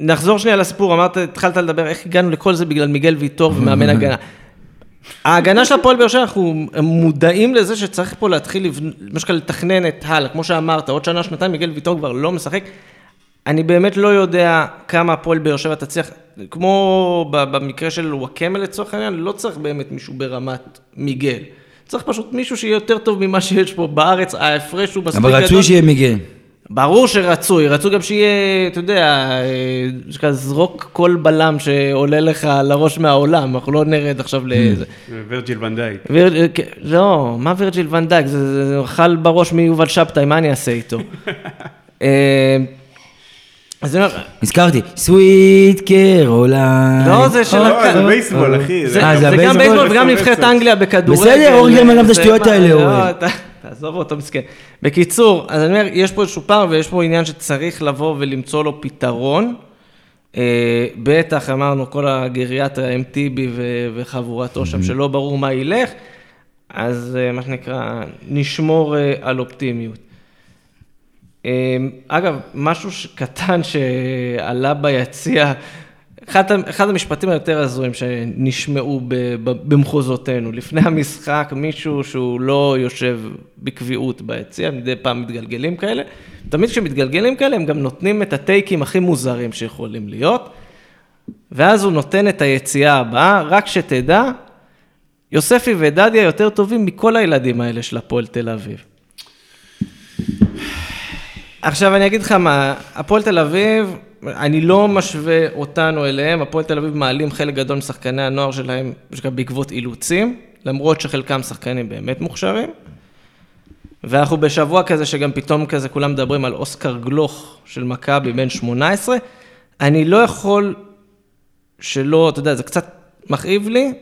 נחזור שנייה לסיפור, אמרת, התחלת לדבר, איך הגענו לכל זה בגלל מיגל ויטור ומאמן הגנה. ההגנה של הפועל באר שבע, אנחנו מודעים לזה שצריך פה להתחיל, לבנ- שנקרא, לתכנן את הלאה. כמו שאמרת, עוד שנה, שנתיים, מיגל ויטור כבר לא משחק. אני באמת לא יודע כמה הפועל באר שבע תצליח, כמו במקרה של וואקמה לצורך העניין, לא צריך באמת מישהו ברמת מיגל. צריך פשוט מישהו שיהיה יותר טוב ממה שיש פה בארץ, ההפרש הוא מספיק אבל גדול. רצוי שיהיה מגן. ברור שרצוי, רצוי גם שיהיה, אתה יודע, אה, זרוק כל בלם שעולה לך לראש מהעולם, אנחנו לא נרד עכשיו לזה. ורג'יל ונדייק. ויר- כן, לא, מה וירג'יל ונדייק? זה- זה זה אכל בראש מיובל שבתאי, מה אני אעשה איתו? אה, אז אני אומר, הזכרתי, Sweet Caroline. לא, זה של לא. זה בייסבול, אחי. זה אה, גם? בייסבול וגם נבחרת. אנגליה בכדורגל. בסדר, אורן גרמן, גם את השטויות האלה, לא, אורן. תעזוב אותו מסכן. בקיצור, אז אני אומר, יש פה איזשהו פער ויש פה עניין שצריך לבוא ולמצוא לו פתרון. אה, בטח, אמרנו, כל הגריאטריה עם טיבי ו- וחבורתו שם, שלא ברור מה ילך, אז אה, מה שנקרא, נשמור אה, על אופטימיות. אה, אגב, משהו קטן שעלה ביציע, אחד, אחד המשפטים היותר הזויים שנשמעו במחוזותינו, לפני המשחק מישהו שהוא לא יושב בקביעות ביציע, מדי פעם מתגלגלים כאלה, תמיד כשמתגלגלים כאלה הם גם נותנים את הטייקים הכי מוזרים שיכולים להיות, ואז הוא נותן את היציאה הבאה, רק שתדע, יוספי ודדיה יותר טובים מכל הילדים האלה של הפועל תל אביב. עכשיו אני אגיד לך מה, הפועל תל אביב, אני לא משווה אותנו אליהם, הפועל תל אביב מעלים חלק גדול משחקני הנוער שלהם, בעקבות אילוצים, למרות שחלקם שחקנים באמת מוכשרים. ואנחנו בשבוע כזה שגם פתאום כזה כולם מדברים על אוסקר גלוך של מכבי בן 18. אני לא יכול שלא, אתה יודע, זה קצת מכאיב לי,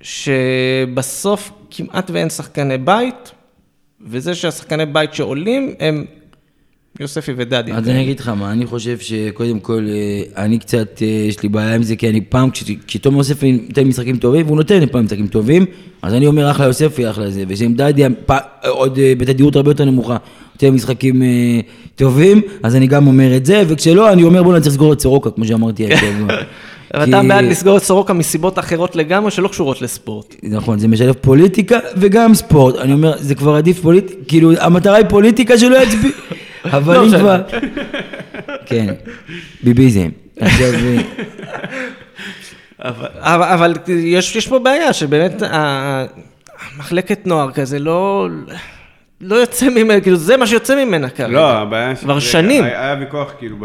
שבסוף כמעט ואין שחקני בית, וזה שהשחקני בית שעולים הם יוספי ודדי. אז אני אגיד לך מה, אני חושב שקודם כל, אה, אני קצת, אה, יש לי בעיה עם זה, כי אני פעם, כש- כשתומר יוספי נותן משחקים טובים, והוא נותן לי פעם משחקים טובים, אז אני אומר אחלה יוספי, אחלה זה, ושאם דדי עוד אה, בתדירות הרבה יותר נמוכה, נותן משחקים טובים, אז אני גם אומר את זה, וכשלא, אני אומר בוא'נה צריך לסגור את סורוקה, כמו שאמרתי. אבל אתה בעד לסגור את סורוקה מסיבות אחרות לגמרי, שלא קשורות לספורט. נכון, זה משלב פוליטיקה וגם ספורט. אני אומר, זה כבר עדיף פוליטיקה, כאילו, המטרה היא פוליטיקה שלא יצביע. אבל לא אם. כבר... כן, ביביזם. אה, אבל, יש, פה בעיה, שבאמת המחלקת נוער כזה לא, לא יוצא ממנה, כאילו זה מה שיוצא ממנה כרגע. לא, הבעיה כבר שזה- שנים. היה היה ויכוח כאילו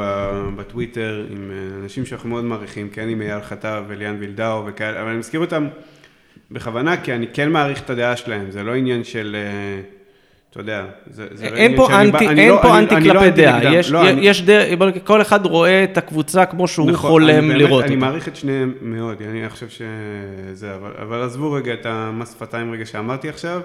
בטוויטר עם אה, אנשים שאנחנו מאוד מעריכים, כן עם אייל חטב וליאן וילדאו וכאלה, אבל אני מזכיר אותם בכוונה, כי אני כן מעריך את הדעה שלהם, זה לא עניין של, אה, אתה יודע, זה זה לא אין פה שאני בא- אנטי, אני אין לא- פה אני- אנטי אני לא כלפי דעה, נגדם. יש, לא, אני- יש בוא נגיד, כל אחד רואה את הקבוצה כמו שהוא נכון, חולם אני באמת- לראות אני אותה. מעריך את שניהם מאוד, אני חושב שזה, אבל, אבל עזבו רגע את המס שפתיים רגע שאמרתי עכשיו,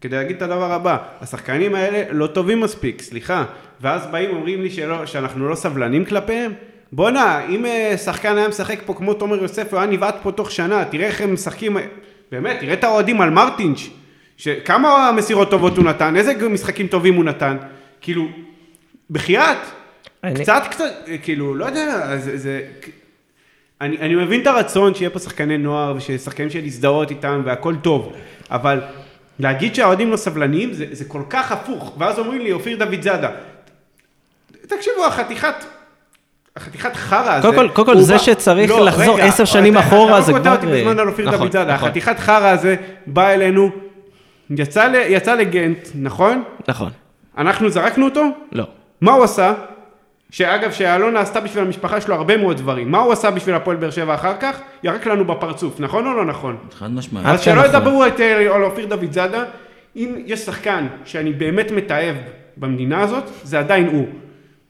כדי להגיד את הדבר הבא, השחקנים האלה לא טובים מספיק, סליחה, ואז באים אומרים לי שלא, שאנחנו לא סבלנים כלפיהם, בואנה, אם אה, שחקן היה משחק פה כמו תומר יוסף, הוא היה נבעט פה תוך שנה, תראה איך הם משחקים, באמת, תראה את האוהדים על מרטינש, שכמה מסירות טובות הוא נתן, איזה משחקים טובים הוא נתן, כאילו, בחייאת, אני- קצת קצת, כאילו, לא יודע, זה, זה, אני, אני מבין את הרצון שיהיה פה שחקני נוער וששחקנים של להזדהות איתם והכל טוב, אבל להגיד שהאוהדים לא סבלניים זה, זה כל כך הפוך, ואז אומרים לי אופיר דוד זאדה, תקשיבו, החתיכת, החתיכת חרא הזה, קודם כל- קודם כל, זה שצריך לא, לחזור עשר שנים אחורה, זה אתה לא כבר- קוטע אותי בזמן על אופיר נכון, דוד זאדה, נכון. החתיכת חרא הזה בא אלינו, יצא, ל- יצא לגנט, נכון? נכון, אנחנו זרקנו אותו? לא. מה הוא עשה? שאגב, שאלונה עשתה בשביל המשפחה שלו הרבה מאוד דברים. מה הוא עשה בשביל הפועל באר שבע אחר כך? ירק לנו בפרצוף, נכון או לא נכון? חד משמעית. אז שלא נכון. ידברו את אה, על אופיר דוד זאדה, אם יש שחקן שאני באמת מתעב במדינה הזאת, זה עדיין הוא.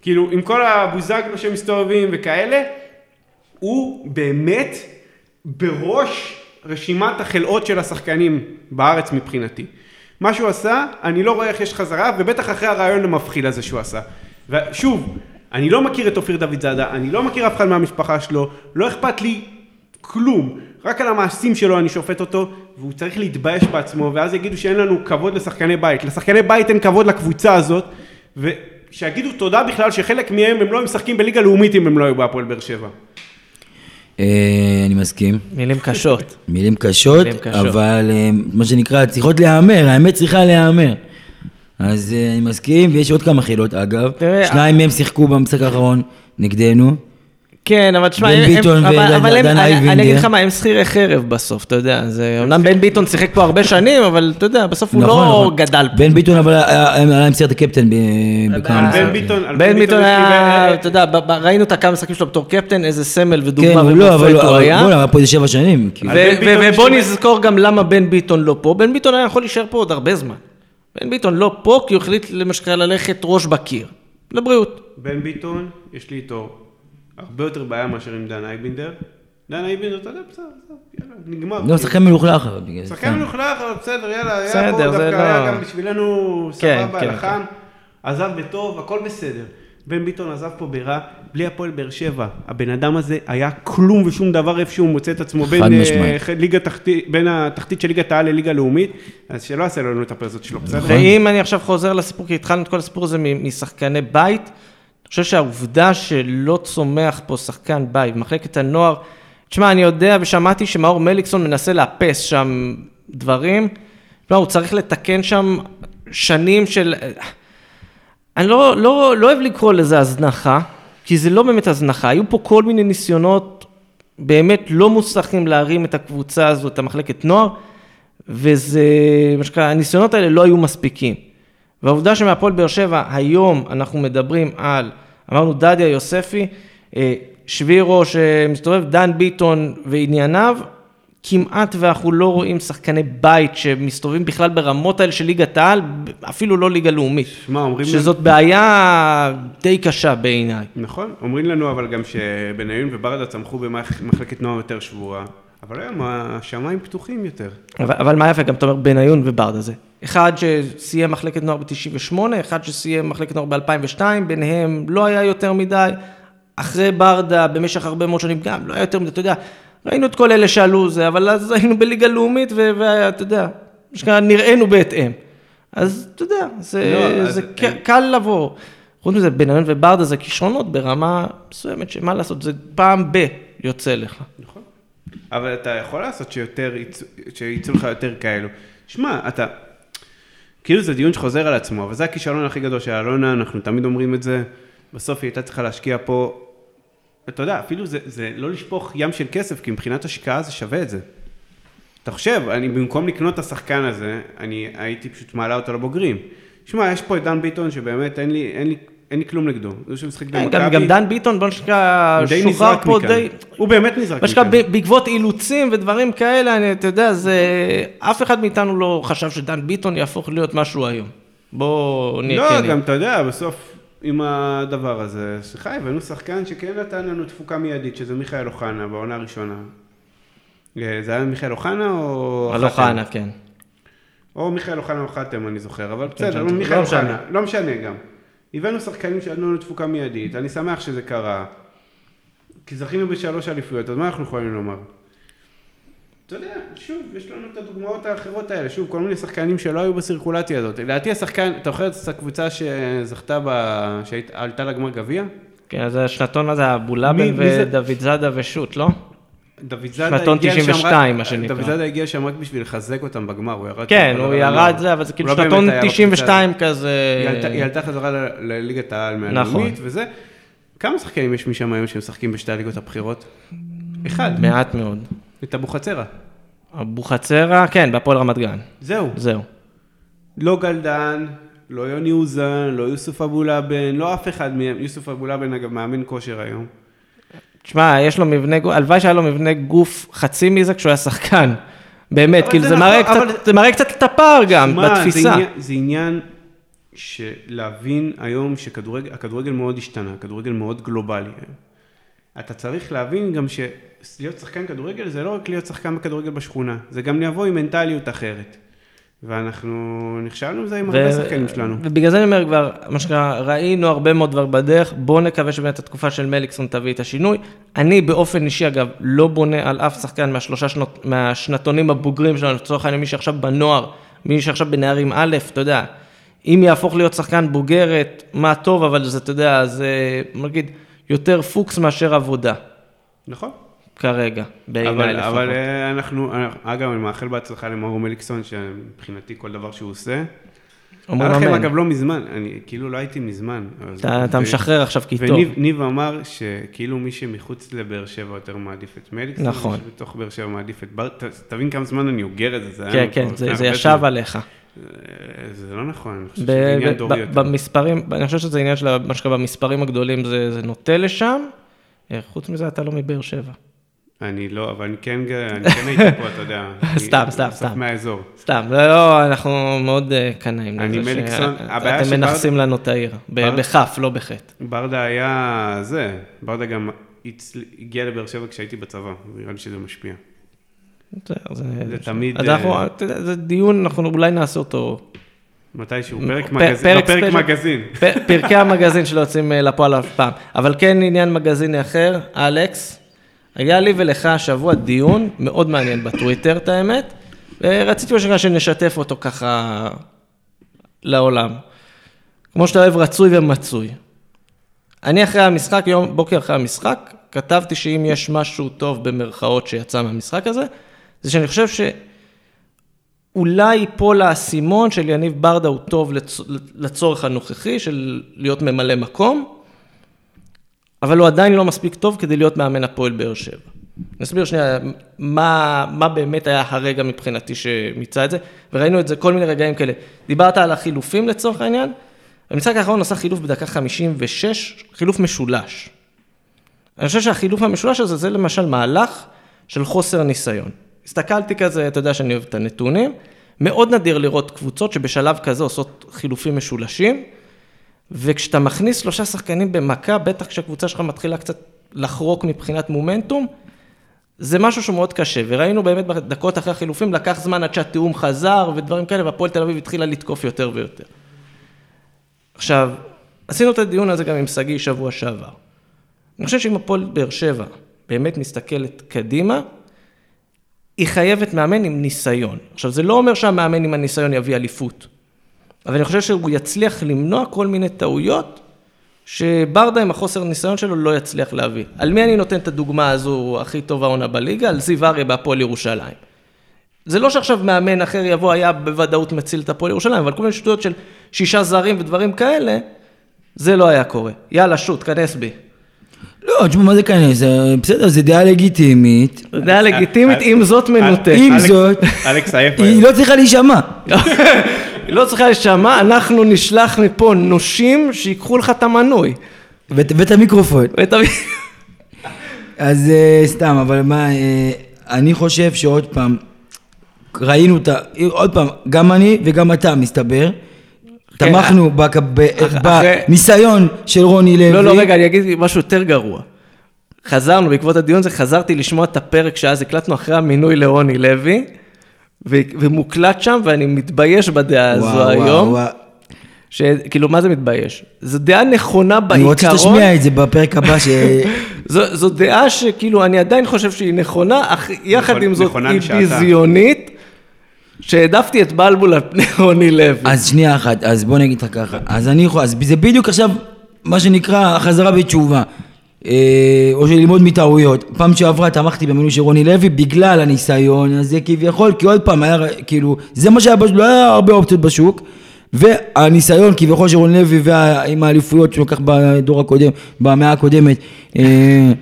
כאילו, עם כל הבוזגלו שמסתובבים וכאלה, הוא באמת בראש רשימת החלאות של השחקנים בארץ מבחינתי. מה שהוא עשה, אני לא רואה איך יש חזרה, ובטח אחרי הרעיון המפחיד הזה שהוא עשה. ושוב, אני לא מכיר את אופיר דוד זאדה, אני לא מכיר אף אחד מהמשפחה שלו, לא אכפת לי כלום, רק על המעשים שלו אני שופט אותו, והוא צריך להתבייש בעצמו, ואז יגידו שאין לנו כבוד לשחקני בית. לשחקני בית אין כבוד לקבוצה הזאת, ושיגידו תודה בכלל שחלק מהם הם לא משחקים בליגה לאומית אם הם לא היו בהפועל באר שבע. אה, אני מסכים. מילים קשות. מילים קשות. אבל אה, מה שנקרא, צריכות להיאמר, האמת צריכה להיאמר. אז אה, אני מסכים, ויש עוד כמה חילות אגב. שניים מהם שיחקו במשחק האחרון נגדנו. כן, אבל תשמע, בן ביטון אבל- ודן- דן אני- אייבינדר. אני אגיד לך מה, הם שכירי חרב בסוף, אתה יודע, זה, אומנם בן ביטון שיחק פה הרבה שנים, אבל אתה יודע, בסוף הוא נכון, לא נכון. גדל פה. בן ביטון אבל היה היה להם סרט הקפטן ב- בכמה משחקים. בן ביטון, היה, אתה יודע, ראינו את הכמה משחקים שלו בתור קפטן, איזה סמל כן, ודוגמה הוא לא, אבל ומופת הוא היה. בוא'נה, היה פה איזה שבע שנים. כאילו. ובוא נזכור גם למה בן ביטון לא פה. בן ביטון היה יכול להישאר פה עוד הרבה זמן. בן ביטון לא פה כי הוא החליט למשל ללכת ראש בקיר. לבריאות. בן ביטון, יש לי איתו הרבה יותר בעיה מאשר עם דן אייבינדר. דן אייבינדר, אתה יודע, בסדר, בסדר, יאללה, נגמר. לא, שחקן מלוכלך אבל בגלל זה. שחקן מלוכלך, אבל בסדר, יאללה, היה פה דווקא, לא- היה גם בשבילנו כן, סבבה, כן, לחם, עזב בטוב, הכל בסדר. בן ביטון עזב פה ברע, בלי הפועל באר שבע. הבן אדם הזה היה כלום ושום דבר איפה שהוא מוצא את עצמו בין, אה. ליגה תחתית, בין התחתית של ליגת העל לליגה לאומית, אז שלא יעשה לנו את הפרזות שלו, בסדר? ואם אני עכשיו חוזר לסיפור, כי התחלנו את כל הסיפור הזה מ- משחקני בית, חושב שהעובדה שלא צומח פה שחקן בית במחלקת הנוער, תשמע, אני יודע ושמעתי שמאור מליקסון מנסה לאפס שם דברים, לא, הוא צריך לתקן שם שנים של... אני לא, לא, לא אוהב לקרוא לזה הזנחה, כי זה לא באמת הזנחה, היו פה כל מיני ניסיונות באמת לא מוצלחים להרים את הקבוצה הזו, את המחלקת נוער, וזה, מה שנקרא, הניסיונות האלה לא היו מספיקים. והעובדה שמהפועל באר שבע, היום אנחנו מדברים על, אמרנו דדיה יוספי, אה, שבירו שמסתובב, דן ביטון וענייניו, כמעט ואנחנו לא רואים שחקני בית שמסתובבים בכלל ברמות האלה של ליגת העל, אפילו לא ליגה לאומית. שמע, אומרים... שזאת בעיה די קשה בעיניי. נכון, אומרים לנו אבל גם שבניון וברדה צמחו במחלקת נוער יותר שבורה, אבל היום השמיים פתוחים יותר. אבל, אבל מה יפה, גם אתה אומר בניון וברדה זה. אחד שסיים מחלקת נוער ב-98, אחד שסיים מחלקת נוער ב-2002, ביניהם לא היה יותר מדי. אחרי ברדה, במשך הרבה מאוד שנים גם, לא היה יותר מדי, אתה יודע, ראינו את כל אלה שעלו זה, אבל אז היינו בליגה לאומית, ואתה יודע, נראינו בהתאם. אז אתה יודע, זה, לא, זה אין... קל לבוא. חוץ מזה, בניון וברדה זה כישרונות ברמה מסוימת, שמה לעשות, זה פעם ב- יוצא לך. נכון. אבל אתה יכול לעשות שיותר, שיצאו לך יותר כאלו. שמע, אתה, כאילו זה דיון שחוזר על עצמו, אבל זה הכישלון הכי גדול של אלונה, אנחנו תמיד אומרים את זה. בסוף היא הייתה צריכה להשקיע פה אתה יודע, אפילו זה, זה לא לשפוך ים של כסף, כי מבחינת השקעה זה שווה את זה. אתה חושב, אני במקום לקנות את השחקן הזה, אני הייתי פשוט מעלה אותו לבוגרים. שמע, יש פה את דן ביטון שבאמת אין לי, אין לי, אין לי כלום נגדו. זה שמשחק במכבי. גם, גם דן ביטון, בוא נשקע, שוחרר פה מכאן. די... הוא באמת נזרק מכאן. בעקבות אילוצים ודברים כאלה, אני, אתה יודע, זה... אף אחד מאיתנו לא חשב שדן ביטון יהפוך להיות משהו היום. בוא נהיה לא, כן. לא, גם אתה יודע, בסוף עם הדבר הזה. סליחה, הבאנו שחקן שכן נתן לנו תפוקה מיידית, שזה מיכאל אוחנה בעונה הראשונה. אה, זה היה מיכאל אוחנה או... על אוחנה, כן. או מיכאל אוחנה או חתם, אני זוכר, אבל כן, בסדר, מיכאל לא אוחנה, לא משנה גם. הבאנו שחקנים שנתנו לנו תפוקה מיידית, אני שמח שזה קרה. כי זכינו בשלוש אליפויות, אז מה אנחנו יכולים לומר? אתה יודע, שוב, יש לנו את הדוגמאות האחרות האלה, שוב, כל מיני שחקנים שלא היו בסירקולציה הזאת. לדעתי השחקן, אתה זוכר את הקבוצה שזכתה ב... שעלתה לגמר גביע? כן, אז השנתון הזה, אבולאבן ודוד זאדה ושות', לא? דוד זאדה שנתון 92, מה שנקרא. דוד זאדה הגיע שם רק בשביל לחזק אותם בגמר, הוא ירד... כן, הוא ירד זה, אבל זה כאילו לא שנתון 92 כזה... היא עלתה חזרה לליגת העל מהלאומית נכון. וזה. כמה שחקנים יש משם היום שמשחקים בשתי הליגות הבכירות? אחד. מעט מאוד. את אבוחצירה. אבוחצירה, כן, בהפועל רמת גן. זהו. זהו. לא גלדן, לא יוני אוזן, לא יוסוף אבולאבן, לא אף אחד מהם. יוסוף אבולאבן, אגב, מאמן כושר היום. תשמע, יש לו מבנה גוף, הלוואי שהיה לו מבנה גוף חצי מזה כשהוא היה שחקן. באמת, כאילו זה, זה, מראה נכון, קצת, זה מראה קצת את הפער גם, שמה, בתפיסה. זה עניין, זה עניין שלהבין היום שהכדורגל מאוד השתנה, הכדורגל מאוד גלובלי. אתה צריך להבין גם שלהיות שחקן כדורגל זה לא רק להיות שחקן בכדורגל בשכונה, זה גם לבוא עם מנטליות אחרת. ואנחנו נכשלנו בזה עם הרבה שחקנים שלנו. ובגלל זה אני אומר כבר, מה שנקרא, ראינו הרבה מאוד דבר בדרך, בואו נקווה שבאמת התקופה של מליקסון תביא את השינוי. אני באופן אישי, אגב, לא בונה על אף שחקן מהשלושה שנות, מהשנתונים הבוגרים שלנו, לצורך העניין, מי שעכשיו בנוער, מי שעכשיו בנערים א', אתה יודע, אם יהפוך להיות שחקן בוגרת, מה טוב, אבל זה, אתה יודע, זה, נגיד, יותר פוקס מאשר עבודה. נכון. כרגע, בעיניי לפחות. אבל אה, אנחנו, אגב, אני מאחל בהצלחה למאור מליקסון, שמבחינתי כל דבר שהוא עושה. אומר אמן. לכם, אגב, לא מזמן, אני כאילו לא הייתי מזמן. אתה, אתה משחרר עכשיו כי טוב. וניב אמר שכאילו מי שמחוץ לבאר שבע יותר מעדיף את מליקסון, נכון. בתוך באר שבע מעדיף את בר, תבין כמה זמן אני אוגר את זה, זה כן, כן, זה, זה ישב עליך. זה לא נכון, אני חושב שזה עניין דורי יותר. במספרים, אני חושב שזה עניין של מה שקרה במספרים הגדולים, זה, זה נוטה לשם. אה, חוץ מזה, אתה לא מבאר שבע. אני לא, אבל אני כן, אני כן הייתי פה, אתה יודע. סתם, סתם, סתם. מהאזור. סתם, לא, אנחנו מאוד אה, קנאים. אני מליקסון, הבעיה אתם מנכסים לנו את העיר, בכף, לא בחטא. ברדה היה זה, ברדה גם הגיע לבאר שבע כשהייתי בצבא, נראה לי שזה משפיע. זה תמיד... אז אנחנו, זה דיון, אנחנו אולי נעשה אותו... מתישהו, פרק מגזין, פרק מגזין. פרקי המגזין שלא יוצאים אה, לפועל אף פעם. אבל כן עניין מגזיני אחר, אלכס, היה לי ולך השבוע דיון מאוד מעניין בטוויטר, את האמת, ורציתי בשביל שנשתף אותו ככה לעולם. כמו שאתה אוהב, רצוי ומצוי. אני אחרי המשחק, יום בוקר אחרי המשחק, כתבתי שאם יש משהו טוב במרכאות שיצא מהמשחק הזה, זה שאני חושב שאולי ייפול האסימון של יניב ברדה הוא טוב לצ... לצורך הנוכחי של להיות ממלא מקום, אבל הוא עדיין לא מספיק טוב כדי להיות מאמן הפועל באר שבע. נסביר שנייה מה, מה באמת היה הרגע מבחינתי שמיצה את זה, וראינו את זה כל מיני רגעים כאלה. דיברת על החילופים לצורך העניין, במשחק האחרון עשה חילוף בדקה 56, חילוף משולש. אני חושב שהחילוף המשולש הזה זה למשל מהלך של חוסר ניסיון. הסתכלתי כזה, אתה יודע שאני אוהב את הנתונים, מאוד נדיר לראות קבוצות שבשלב כזה עושות חילופים משולשים, וכשאתה מכניס שלושה שחקנים במכה, בטח כשהקבוצה שלך מתחילה קצת לחרוק מבחינת מומנטום, זה משהו שהוא מאוד קשה, וראינו באמת בדקות אחרי החילופים, לקח זמן עד שהתיאום חזר ודברים כאלה, והפועל תל אביב התחילה לתקוף יותר ויותר. עכשיו, עשינו את הדיון הזה גם עם שגיא שבוע שעבר. אני חושב שאם הפועל באר שבע באמת מסתכלת קדימה, היא חייבת מאמן עם ניסיון. עכשיו, זה לא אומר שהמאמן עם הניסיון יביא אליפות, אבל אני חושב שהוא יצליח למנוע כל מיני טעויות שברדה עם החוסר ניסיון שלו לא יצליח להביא. על מי אני נותן את הדוגמה הזו הכי טובה עונה בליגה? על זיו אריה בהפועל ירושלים. זה לא שעכשיו מאמן אחר יבוא, היה בוודאות מציל את הפועל ירושלים, אבל כל מיני שטויות של שישה זרים ודברים כאלה, זה לא היה קורה. יאללה, שוט, כנס בי. לא, תשמע, מה זה כנס? זה- בסדר, זה דעה לגיטימית. דעה לגיטימית, עם זאת מנותקת. אלכס- זאת, אלכס עייף היא. לא צריכה להישמע. היא לא צריכה להישמע, אנחנו נשלח מפה נושים שיקחו לך את המנוי. ואת המיקרופון. אז אה, סתם, אבל מה, אה, אני חושב שעוד פעם, ראינו את ה... עוד פעם, גם אני וגם אתה, מסתבר. כן, תמכנו אחרי- בניסיון של רוני לוי. לא, לא, רגע, אני אגיד משהו יותר גרוע. חזרנו, בעקבות הדיון הזה, חזרתי לשמוע את הפרק שאז הקלטנו אחרי המינוי לרוני לוי, ומוקלט שם, ואני מתבייש בדעה הזו וואו, וואו, היום. וואו. שכאילו, מה זה מתבייש? זו דעה נכונה אני בעיקרון. רוצה שתשמיע את זה בפרק הבא, ש... זו, זו דעה שכאילו, אני עדיין חושב שהיא נכונה, אך יחד נכונה- עם זאת היא. ביזיונית, שהעדפתי את בלבול על פני רוני לוי. אז שנייה אחת, אז בוא נגיד לך ככה. אז אני יכול, אז זה בדיוק עכשיו מה שנקרא החזרה בתשובה. אה, או של ללמוד מטעויות. פעם שעברה תמכתי במינוי של רוני לוי בגלל הניסיון הזה כביכול, כי עוד פעם היה כאילו, זה מה שהיה, לא היה הרבה אופציות בשוק. והניסיון כביכול של רוני לוי וה- עם האליפויות שהוא לקח בדור הקודם, במאה הקודמת, אה,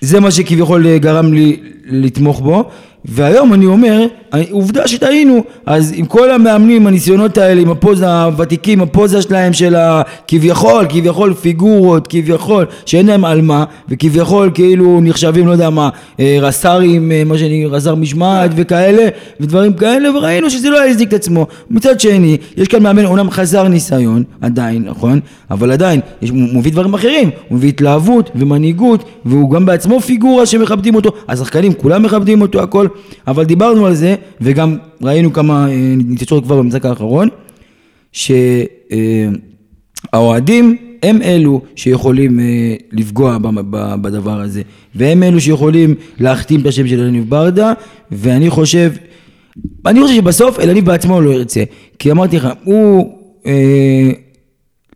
זה מה שכביכול אה, גרם לי לתמוך בו, והיום אני אומר, אני- עובדה שטעינו, אז עם כל המאמנים, הניסיונות האלה, עם הפוזה הוותיקים, הפוזה שלהם של הכביכול, כביכול פיגורות, כביכול, שאין להם על מה, וכביכול כאילו נחשבים, לא יודע מה, אה, רס"רים, אה, מה שאני, רס"ר משמעת וכאלה, ודברים כאלה, וראינו שזה לא יזיק את עצמו. מצד שני, יש כאן מאמן, אומנם חסר ניסיון, עדיין, נכון? אבל עדיין, יש, הוא מביא דברים אחרים, הוא מביא התלהבות ומנהיגות, והוא גם בעצמו פיגורה שמכבדים אותו, השחקנים כולם מכבדים אותו, הכל, אבל דיברנו על זה, וגם ראינו כמה אה, ניצוצות כבר במשחק האחרון, שהאוהדים הם אלו שיכולים אה, לפגוע בדבר הזה, והם אלו שיכולים להכתים את השם של אלניב ברדה, ואני חושב, אני חושב שבסוף אלניב בעצמו לא ירצה, כי אמרתי לך, הוא אה,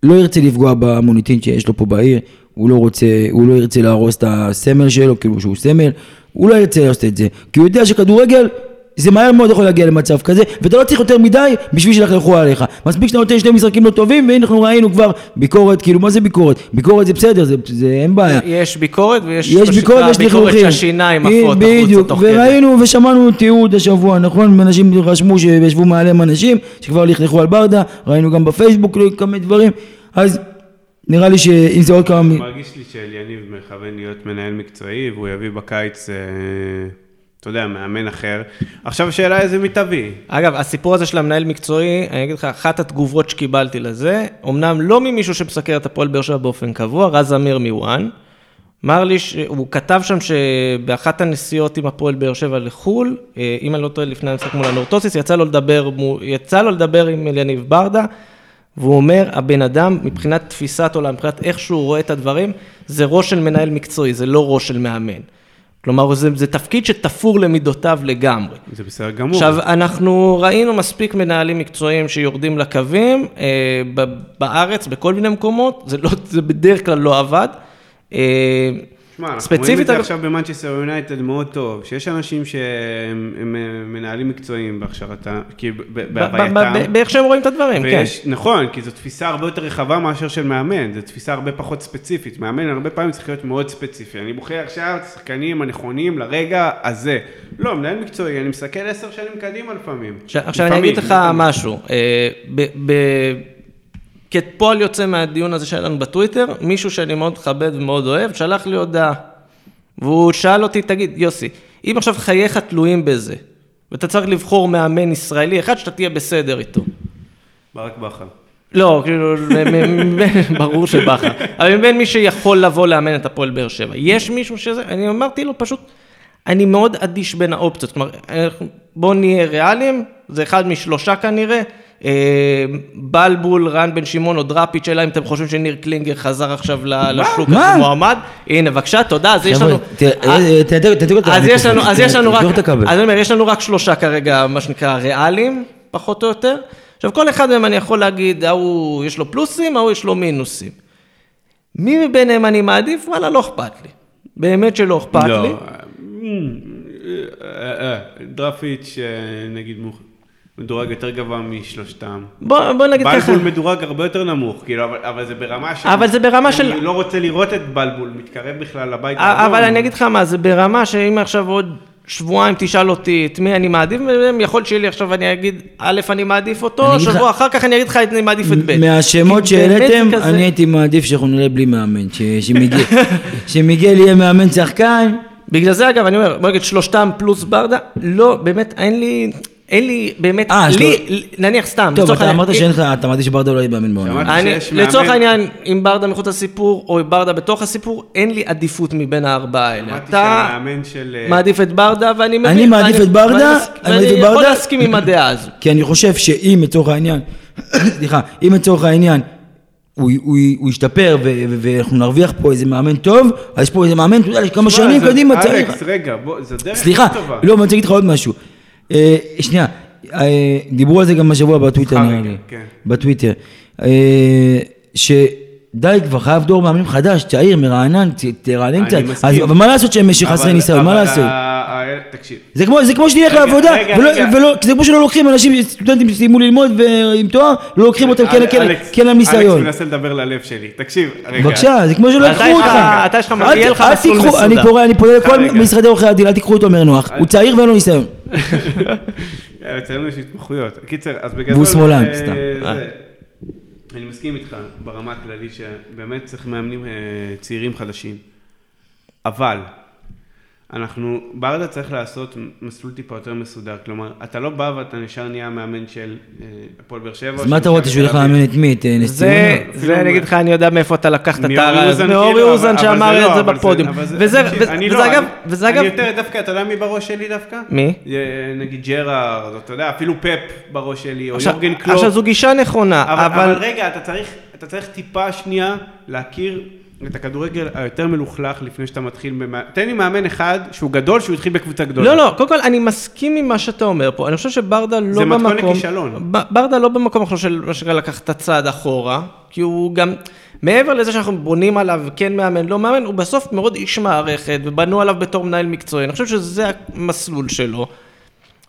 לא ירצה לפגוע במוניטין שיש לו פה בעיר, הוא לא רוצה, הוא לא ירצה להרוס את הסמל שלו, כאילו שהוא סמל, הוא לא ירצה לעשות את זה, כי הוא יודע שכדורגל זה מהר מאוד יכול להגיע למצב כזה, ואתה לא צריך יותר מדי בשביל שילכלכו עליך. מספיק שאתה נותן שני משחקים לא טובים, והנה אנחנו ראינו כבר ביקורת, כאילו מה זה ביקורת? ביקורת זה בסדר, זה, זה אין בעיה. יש ביקורת ויש יש ביקורת ויש ביקורת. שהשיניים עפות החוצה בדיוק, תוך כדי. וראינו ושמענו תיעוד השבוע, נכון? אנשים רשמו שישבו מעליהם אנשים שכבר לכלכו על ברדה, ראינו גם בפייסבוק כמה דברים, אז נראה לי שאם זה עוד כמה... מרגיש לי שאליניב מכוון להיות מנהל מקצועי, והוא יביא בקיץ, אה, אתה יודע, מאמן אחר. עכשיו השאלה איזה מתאבי. אגב, הסיפור הזה של המנהל מקצועי, אני אגיד לך, אחת התגובות שקיבלתי לזה, אמנם לא ממישהו שמסקר את הפועל באר שבע באופן קבוע, רז אמיר מוואן, אמר לי שהוא כתב שם שבאחת הנסיעות עם הפועל באר שבע לחו"ל, אה, אם אני לא טועה לפני המשחק מול הנורטוסיס, יצא לו לדבר, מו- יצא לו לדבר עם אליניב ברדה, והוא אומר, הבן אדם, מבחינת תפיסת עולם, מבחינת איך שהוא רואה את הדברים, זה ראש של מנהל מקצועי, זה לא ראש של מאמן. כלומר, זה, זה תפקיד שתפור למידותיו לגמרי. זה בסדר גמור. עכשיו, אנחנו ראינו מספיק מנהלים מקצועיים שיורדים לקווים, אה, בארץ, בכל מיני מקומות, זה, לא, זה בדרך כלל לא עבד. אה, שמע, אנחנו ספציפית, רואים את זה עכשיו במנצ'סטר יונייטד מאוד טוב, שיש אנשים שהם הם, מנהלים מקצועיים בהכשרתה, כאילו ב- ב- ב- ב- בהווייתם. באיך שהם רואים את הדברים, כן. ויש, נכון, כי זו תפיסה הרבה יותר רחבה מאשר של מאמן, זו תפיסה הרבה פחות ספציפית. מאמן הרבה פעמים צריך להיות מאוד ספציפי. אני בוחר עכשיו את השחקנים הנכונים לרגע הזה. לא, מנהל מקצועי, אני מסתכל עשר שנים קדימה לפעמים. עכשיו, עכשיו אני לפעמים, אגיד לך תמיד. משהו. אה, ב- ב- כפועל יוצא מהדיון הזה שהיה לנו בטוויטר, מישהו שאני מאוד מכבד ומאוד אוהב, שלח לי הודעה. והוא שאל אותי, תגיד, יוסי, אם עכשיו חייך תלויים בזה, ואתה צריך לבחור מאמן ישראלי אחד שאתה תהיה בסדר איתו. ברק בכר. לא, כאילו, ברור שבכר. אבל מבין מי שיכול לבוא לאמן את הפועל באר שבע. יש מישהו שזה, אני אמרתי לו פשוט, אני מאוד אדיש בין האופציות. כלומר, בואו נהיה ריאליים, זה אחד משלושה כנראה. אה, בלבול, רן בן שמעון או דראפיץ', אלא אם אתם חושבים שניר קלינגר חזר עכשיו לשוק מה? הזה מועמד. הנה, בבקשה, תודה, אז יש לנו... אז יש לנו, המיקרופון, אז יש לנו רק. אז אני אומר, יש לנו רק שלושה כרגע, מה שנקרא ריאליים, פחות או יותר. עכשיו, כל אחד מהם אני יכול להגיד, ההוא יש לו פלוסים, ההוא יש לו מינוסים. מי מביניהם אני מעדיף? וואלה, לא אכפת לי. באמת שלא אכפת לי. לא, אה, אה, אה, דרפיץ', אה, נגיד, מדורג יותר גבוה משלושתם. בוא, בוא נגיד ככה. בלבול מדורג הרבה יותר נמוך, כאילו, אבל, אבל זה ברמה של... אבל זה ברמה של- אני לא רוצה לראות את בלבול מתקרב בכלל לבית האדום. אבל אני אגיד לך מה, זה ברמה שאם עכשיו עוד שבועיים תשאל אותי את מי אני מעדיף, יכול שיהיה לי עכשיו אני אגיד, א', אני מעדיף אני אותו, לך- שבוע אחר כך אני אגיד לך, אני מעדיף את ב'. מהשמות שהעליתם, כזה- אני הייתי מעדיף שאנחנו נראה בלי מאמן, ש- שמיגל- שמיגל יהיה מאמן שחקן. בגלל זה אגב, אני אומר, בוא נגיד שלושתם פלוס ברדה, לא, באמת, אין לי, אין לי, באמת, אה, יש לי, נניח סתם, טוב, אתה אמרת שאין לך, אתה מעדיף שברדה לא יהיה מאמן בעונה. לצורך מאמן- העניין, אם ברדה מחוץ לסיפור, או ברדה בתוך הסיפור, אין לי עדיפות מבין הארבעה האלה. אמרתי אתה שהמאמן של... אה, מעדיף את ברדה, ואני מבין... אני מעדיף ואני- את ברדה, ואני מס- אני מעדיף את ואני יכול ברדה. להסכים עם הדעה הזו. כי אני חושב שאם לצורך העניין, סליחה, אם לצורך העניין הוא, הוא, הוא ישתפר ו- ו- ואנחנו נרוויח פה איזה מאמן טוב, אז יש פה איזה מאמן, אתה יודע, תשמע, שנים קדימה צריך. אלכס, רגע, בוא, זו דרך סליחה, טובה. לא, אני רוצה להגיד לך עוד משהו. אה, שנייה, אה, דיברו על זה גם השבוע בטוויטר, נראה לי. כן. בטוויטר. אה, שדי, כבר חייב דור מאמנים חדש, צעיר, מרענן, תרענן אני קצת. מסכים. אז אבל מה לעשות שהם חסרי ניסיון, מה לעשות? תקשיב, זה כמו, זה כמו רגע, לעבודה, ולא. ולא, זה כמו שלא לוקחים אנשים, סטודנטים שסיימו ללמוד ועם תואר, לא לוקחים אותם כי אין- להם ניסיון. אלכס מנסה לדבר ללב שלי, תקשיב, רגע. בבקשה, זה כמו שלא אתה יקחו אותך. אתה יש לך- יהיה לך מסלול אני מסודר. קורא, אני פונה לכל. משרדי עורכי הדין, אל תיקחו אותו מרנוח. הוא צעיר ואין לו ניסיון. אה, אצלנו יש התמחויות. קיצר, אז בגדול... והוא שמאלן, אה, סתם. זה- אני מסכים איתך ברמה הכללית שבאמת צריך מאמנים אה, צעירים חדשים. אבל, אנחנו, ברדה צריך לעשות מסלול טיפה יותר מסודר. כלומר, אתה לא בא ואתה נשאר נהיה מאמן של אה, הפועל באר שבע. אז מה אתה רוצה שהוא ילך. לאמן את מי? את אה, נס זה, ציונה? זה אני אגיד לך, אני יודע מאיפה אתה לקחת את הזאת. אוזן, מאורי כאילו, אוזן שאמר זה את לא, זה בפודיום. וזה, לא, אגב, אני- וזה אגב, אני יותר דווקא, אתה יודע מי בראש שלי דווקא? מי? אה, נגיד ג'רארד, אתה יודע, אפילו פפ בראש שלי, או עכשיו, יורגן קלופ. עכשיו זו גישה נכונה, אבל, אבל... רגע, אתה צריך, אתה צריך טיפה שנייה להכיר את הכדורגל היותר מלוכלך לפני שאתה מתחיל במאמן. תן לי מאמן אחד שהוא גדול, שהוא התחיל בקבוצה גדולה. לא, לא, קודם כל אני מסכים עם מה שאתה אומר פה, אני חושב שברדה לא זה במקום... מתכון לכישלון. ברדה לא במקום עכשיו של מה שנקרא לקח את הצעד אחורה, כי הוא גם, מעבר לזה שאנחנו בונים עליו כן מאמן, לא מאמן, הוא בסוף מאוד איש מערכת, ובנו עליו בתור מנהל מקצועי, אני חושב שזה המסלול שלו.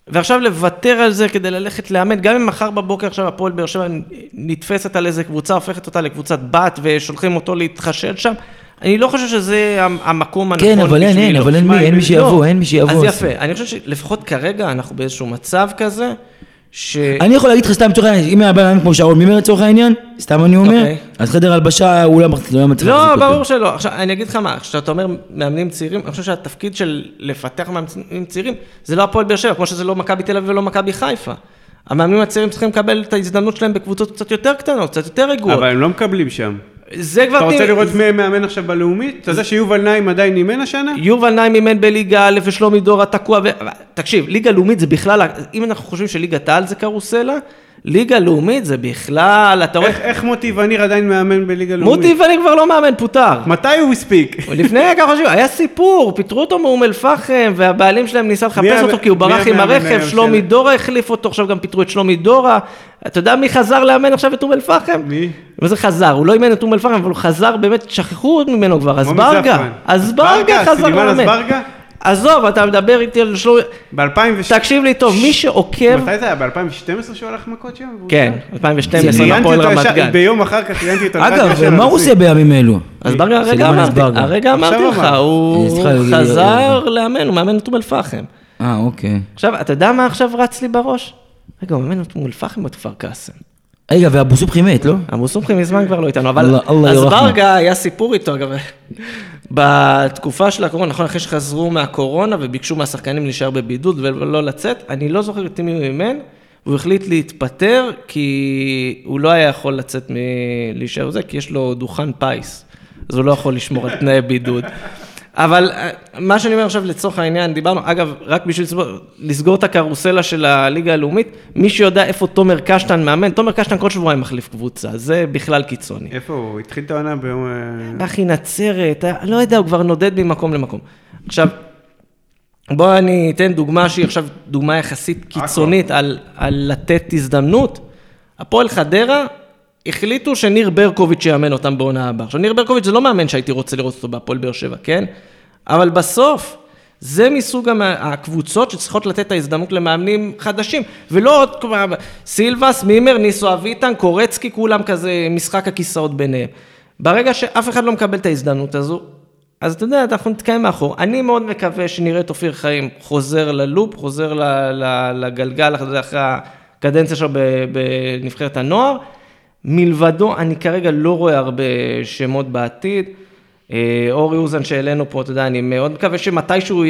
ועכשיו לוותר על זה כדי ללכת לאמן, גם אם מחר בבוקר עכשיו הפועל באר שבע נתפסת על איזה קבוצה, הופכת אותה לקבוצת בת ושולחים אותו להתחשל שם, אני לא חושב שזה המ- המקום הנכון כן, אבל אין, אין, בשבילו. אבל אין מי, אין מי לא. שיבוא, אין מי שיבוא. אז יפה, אני חושב שלפחות כרגע אנחנו באיזשהו מצב כזה, ש... אני יכול להגיד לך סתם לצורך העניין, אם היה בן אדם כמו שרון מימר לצורך העניין, סתם אני אומר, אוקיי. אז חדר הלבשה הוא לא מצליח לא לא, להחזיק אותו. ברור שלא. עכשיו, אני אגיד לך מה, כשאתה אומר מאמנים צעירים, אני חושב שהתפקיד של לפתח מאמנים צעירים, זה לא הפועל באר שבע, כמו שזה לא מכבי תל אביב ולא מכבי חיפה. המאמנים הצעירים צריכים לקבל את ההזדמנות שלהם בקבוצות קצת יותר קטנות, קצת יותר רגועות. אבל הם לא מקבלים שם. זה כבר... אתה רוצה לראות מי מאמן עכשיו בלאומית? אתה יודע שיובל נעים עדיין אימן השנה? יובל נעים אימן בליגה א' ושלומי דורה תקוע, ו... תקשיב, ליגה לאומית זה בכלל, אם אנחנו חושבים שליגת העל זה קרוסלה, ליגה לאומית זה בכלל, אתה רואה, איך- איך מוטי וניר עדיין מאמן בליגה לאומית? מוטי ואני כבר לא מאמן, פוטר. מתי הוא הספיק? לפני כמה חודשים, היה סיפור, פיטרו אותו מאום אל-פחם, והבעלים שלהם ניסה לחפש אותו כי הוא ברח עם הרכב, שלומי של- דורה החליף אותו, עכשיו גם פיטרו את שלומי דורה. אתה יודע מי חזר לאמן עכשיו את אום אל-פחם? מי? מה זה חזר? הוא לא אימן את אום אל-פחם, אבל הוא חזר, באמת, שכחו ממנו כבר, אזברגה. אזברגה חזר לאמן. עזוב, אתה מדבר איתי על שלומי... ב-2006. תקשיב לי טוב, מי שעוקב... מתי זה היה? ב-2012 שהוא הלך מכות שם? כן, שם? 2012, ראיינתי הפועל רמת גן. ביום אחר כך ראיינתי אותו. אגב, מה הוא. עושה בימים אלו? אזברגה, הרגע אמרתי. הרגע אמרתי לך, הוא- חזר לאמן, הוא מאמן את אום אל-פחם. אה, אוקיי. עכשיו, אתה יודע מה עכשיו רץ לי בראש? רגע, הוא מאמן את אום אל-פחם או את כפר קאסם? רגע, ואבו סובחי מת, לא? אבו סומכי מזמן כבר לא איתנו, אבל אללה- אללה. אזברגה היה סיפור איתו, אגב, בתקופה של הקורונה, נכון, אחרי שחזרו מהקורונה וביקשו מהשחקנים להישאר בבידוד ולא לצאת, אני לא זוכר את מי הוא אימן, והוא החליט להתפטר, כי הוא לא היה יכול לצאת מלהישאר בזה, כי יש לו דוכן פיס, אז הוא לא יכול לשמור על תנאי בידוד. אבל אה, מה שאני אומר עכשיו לצורך העניין, דיברנו, אגב, רק בשביל לסגור, לסגור את הקרוסלה של הליגה הלאומית, מי שיודע איפה תומר קשטן מאמן, תומר קשטן כל שבועיים מחליף קבוצה, זה בכלל קיצוני. איפה הוא? התחיל את העונה ביום... אה, אחי נצרת, אה, לא יודע, הוא כבר נודד ממקום למקום. עכשיו, בוא אני אתן דוגמה שהיא עכשיו דוגמה יחסית קיצונית על, על לתת הזדמנות. הפועל חדרה החליטו שניר ברקוביץ' יאמן אותם בעונה הבאה. עכשיו, ניר ברקוביץ' זה לא מאמן שהייתי רוצה לראות אותו בהפועל באר שבע, כן? אבל בסוף, זה מסוג המ- הקבוצות שצריכות לתת את ההזדמנות למאמנים חדשים, ולא עוד כמו סילבס, מימר, ניסו אביטן, קורצקי, כולם כזה משחק הכיסאות ביניהם. ברגע שאף אחד לא מקבל את ההזדמנות הזו, אז אתה יודע, אנחנו נתקיים מאחור. אני מאוד מקווה שנראה את אופיר חיים חוזר ללופ, חוזר לגלגל אחרי הקדנציה שלו בנבחרת הנוער. מלבדו, אני כרגע לא רואה הרבה שמות בעתיד. אה, אורי אוזן שהעלינו פה, אתה יודע, אני מאוד מקווה שמתישהו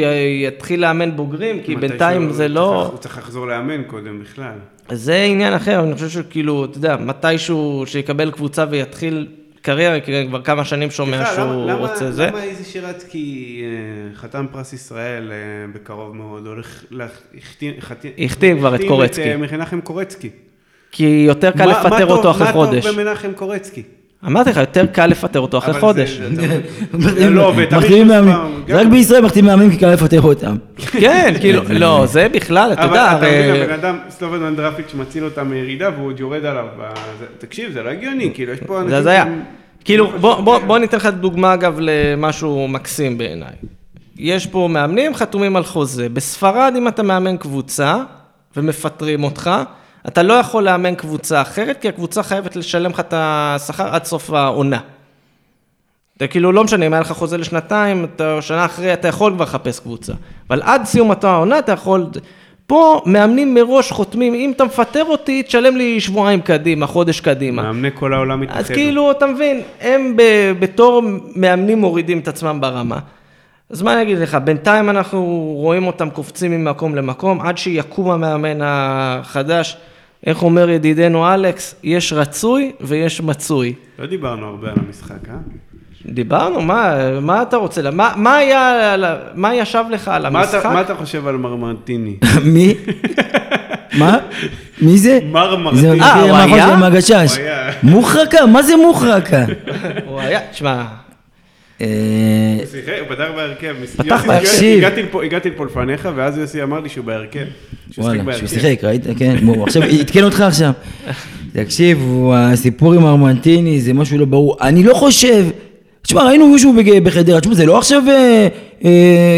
יתחיל לאמן בוגרים, כי בינתיים זה לא... הוא צריך לחזור לאמן קודם בכלל. זה עניין אחר, אני חושב שכאילו, אתה יודע, מתישהו שיקבל קבוצה ויתחיל קריירה, כי כבר כמה שנים שומע שהוא רוצה זה. למה איזי שירצקי, אה, חתן פרס ישראל אה, בקרוב מאוד, הולך, לה- החתים כבר את קורצקי. את מנחם קורצקי. כי יותר קל מה- מה לפטר טוב- אותו אחרי חודש. מה טוב במנחם קורצקי? אמרתי לך, יותר קל לפטר אותו אחרי אבל חודש. זה- זה- זה לא עובד, רק בישראל מחתימים מאמנים כי קל לפטר אותם. כן, כאילו, לא, זה בכלל, אתה אבל יודע, אתה מבין, הרי... הבן אדם, סלובן מנדרפיץ' מציל אותם מירידה והוא עוד יורד עליו. תקשיב, זה לא הגיוני, כאילו, יש פה אנשים... זה הזיה. כאילו, בוא ניתן לך דוגמה, אגב, למשהו מקסים בעיניי. יש פה מאמנים חתומים על חוזה. בספרד, אם אתה מאמן קבוצה ומפטרים אותך, אתה לא יכול לאמן קבוצה אחרת, כי הקבוצה חייבת לשלם לך את השכר עד סוף העונה. אתה כאילו, לא משנה, אם היה לך חוזה לשנתיים, אתה, שנה אחרי, אתה יכול כבר לחפש קבוצה. אבל עד סיום אותה העונה, אתה יכול... פה מאמנים מראש חותמים, אם אתה מפטר אותי, תשלם לי שבועיים קדימה, חודש קדימה. מאמני כל העולם מתאחדו. אז כאילו, אתה מבין, הם ב- בתור מאמנים מורידים את עצמם ברמה. אז מה אני אגיד לך, בינתיים אנחנו רואים אותם קופצים ממקום למקום, עד שיקום המאמן החדש. איך אומר ידידנו אלכס, יש רצוי ויש מצוי. לא דיברנו הרבה על המשחק, אה? דיברנו, מה, מה אתה רוצה, מה, מה היה, מה ישב לך על מה אתה- המשחק? מה אתה חושב על מרמרטיני? מי? מה? מי זה? מר זה מרטיני. אה, הוא היה? מוחרקה? מה זה מוחרקה? הוא היה, תשמע, הוא שיחק, הוא פתח בהרכב. פתח בהרכב. הגעתי לפה- לפניך, ואז יוסי אמר לי שהוא בהרכב. וואלה. שהוא שיחק, ראית? כן, הוא עכשיו עדכן אותך עכשיו. תקשיב, הסיפור עם ארמנטיני זה משהו לא ברור. אני לא חושב... תשמע, ראינו מישהו בחדרה, תשמע, זה לא עכשיו, אה, אה,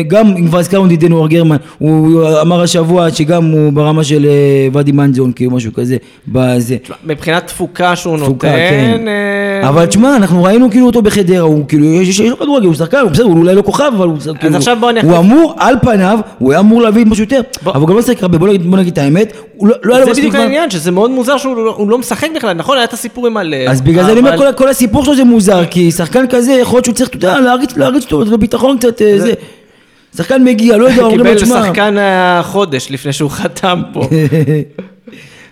גם אם כבר הזכרנו את ידידנו אור גרמן, הוא אמר השבוע שגם הוא ברמה של אה, ואדי מנזון, כאילו משהו כזה, בזה. מבחינת תפוקה שהוא תפוקה, נותן, כן. אה, אבל תשמע, אנחנו ראינו כאילו אותו בחדרה, הוא כאילו, יש לו כדורגל, הוא שחקן, הוא בסדר, הוא אולי לא כוכב, אבל הוא כאילו, עכשיו בוא אני הוא אמור, על פניו, הוא היה אמור להביא משהו יותר, בוא- אבל הוא גם לא שחק הרבה, בוא נגיד- בוא נגיד את האמת, הוא לא לא היה לו זה מספיק בדיוק זמן. העניין, שזה מאוד מוזר שהוא לא- לא משחק בכלל, נכון? היה את הסיפור עם הלב. אז בגלל זה אני אומר, כל- הסיפור שלו זה מוזר, כי שחקן כזה, יכול להיות שהוא צריך, אתה יודע, להריץ אותו, ביטחון קצת, אה, זה. שחקן מגיע, לא יודע, אומרים לו, קיבל תשמע, שחקן החודש לפני שהוא חתם פה.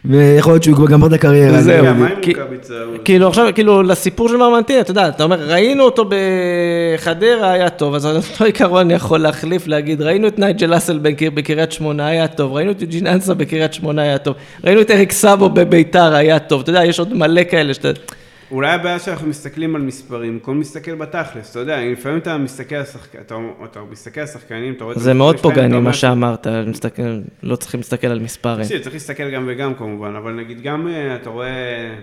ויכול להיות שהוא כבר גמר את הקריירה. זהו. מה עם כי- רוקאביצה? כאילו עכשיו, כאילו לסיפור של מרמנטין, אתה יודע, אתה אומר, ראינו אותו בחדרה, היה טוב, אז אותו עיקרון אני יכול להחליף, להגיד, ראינו את נייג'ל אסלבנק בקריית שמונה, היה טוב, ראינו את יוג'ין אנסה בקריית שמונה, היה טוב, ראינו את אריק סאבו בביתר, היה טוב, אתה יודע, יש עוד מלא כאלה שאתה... אולי הבעיה שאנחנו מסתכלים על מספרים, במקום להסתכל בתכלס, אתה יודע, לפעמים אתה מסתכל על שחקנים, אתה, אתה מסתכל על שחקנים, אתה רואה... זה מאוד פוגעני מה שאמרת, מסתכל- לא צריכים להסתכל על מספרים. צריך להסתכל גם וגם כמובן, אבל נגיד גם אה, אתה רואה,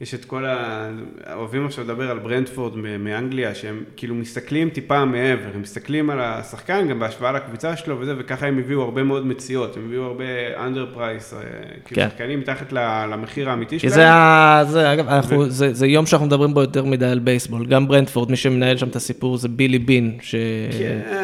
יש את כל ה... אוהבים עכשיו לדבר על ברנדפורד מאנגליה, שהם כאילו מסתכלים טיפה מעבר, הם מסתכלים על השחקן גם בהשוואה לקבוצה שלו וזה, וככה הם הביאו הרבה מאוד מציאות, הם הביאו הרבה price, אה, כאילו כן. שחקנים מתחת למחיר האמיתי שלהם. זה, זה, אגב, אנחנו, זה, זה יום שאנחנו מדברים בו יותר מדי על בייסבול. גם ברנדפורד, מי שמנהל שם את הסיפור זה בילי בין, כן,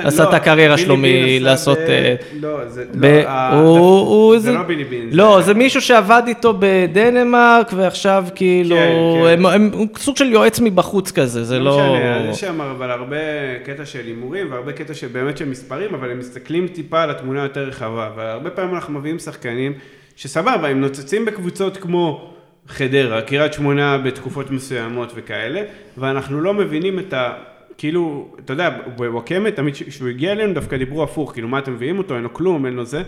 שעשה לא, את הקריירה שלו מלעשות... אה, לא, זה ב- לא, הוא- הוא- זה לא בילי בין. לא, זה מישהו שעבד איתו בדנמרק, ועכשיו כאילו, כן, כן. הם- הם- הוא סוג של יועץ מבחוץ כזה, זה לא... משנה, יש שם אבל הרבה קטע של הימורים והרבה קטע של באמת של מספרים, אבל הם מסתכלים טיפה על התמונה היותר רחבה, והרבה פעמים אנחנו מביאים שחקנים שסבבה, הם נוצצים בקבוצות כמו חדרה, קריית שמונה בתקופות מסוימות וכאלה, ואנחנו לא מבינים את ה... כאילו, אתה יודע, בוואקמה, תמיד כשהוא הגיע אלינו דווקא דיברו הפוך, כאילו מה אתם מביאים אותו, אין לו כלום, אין לו זה.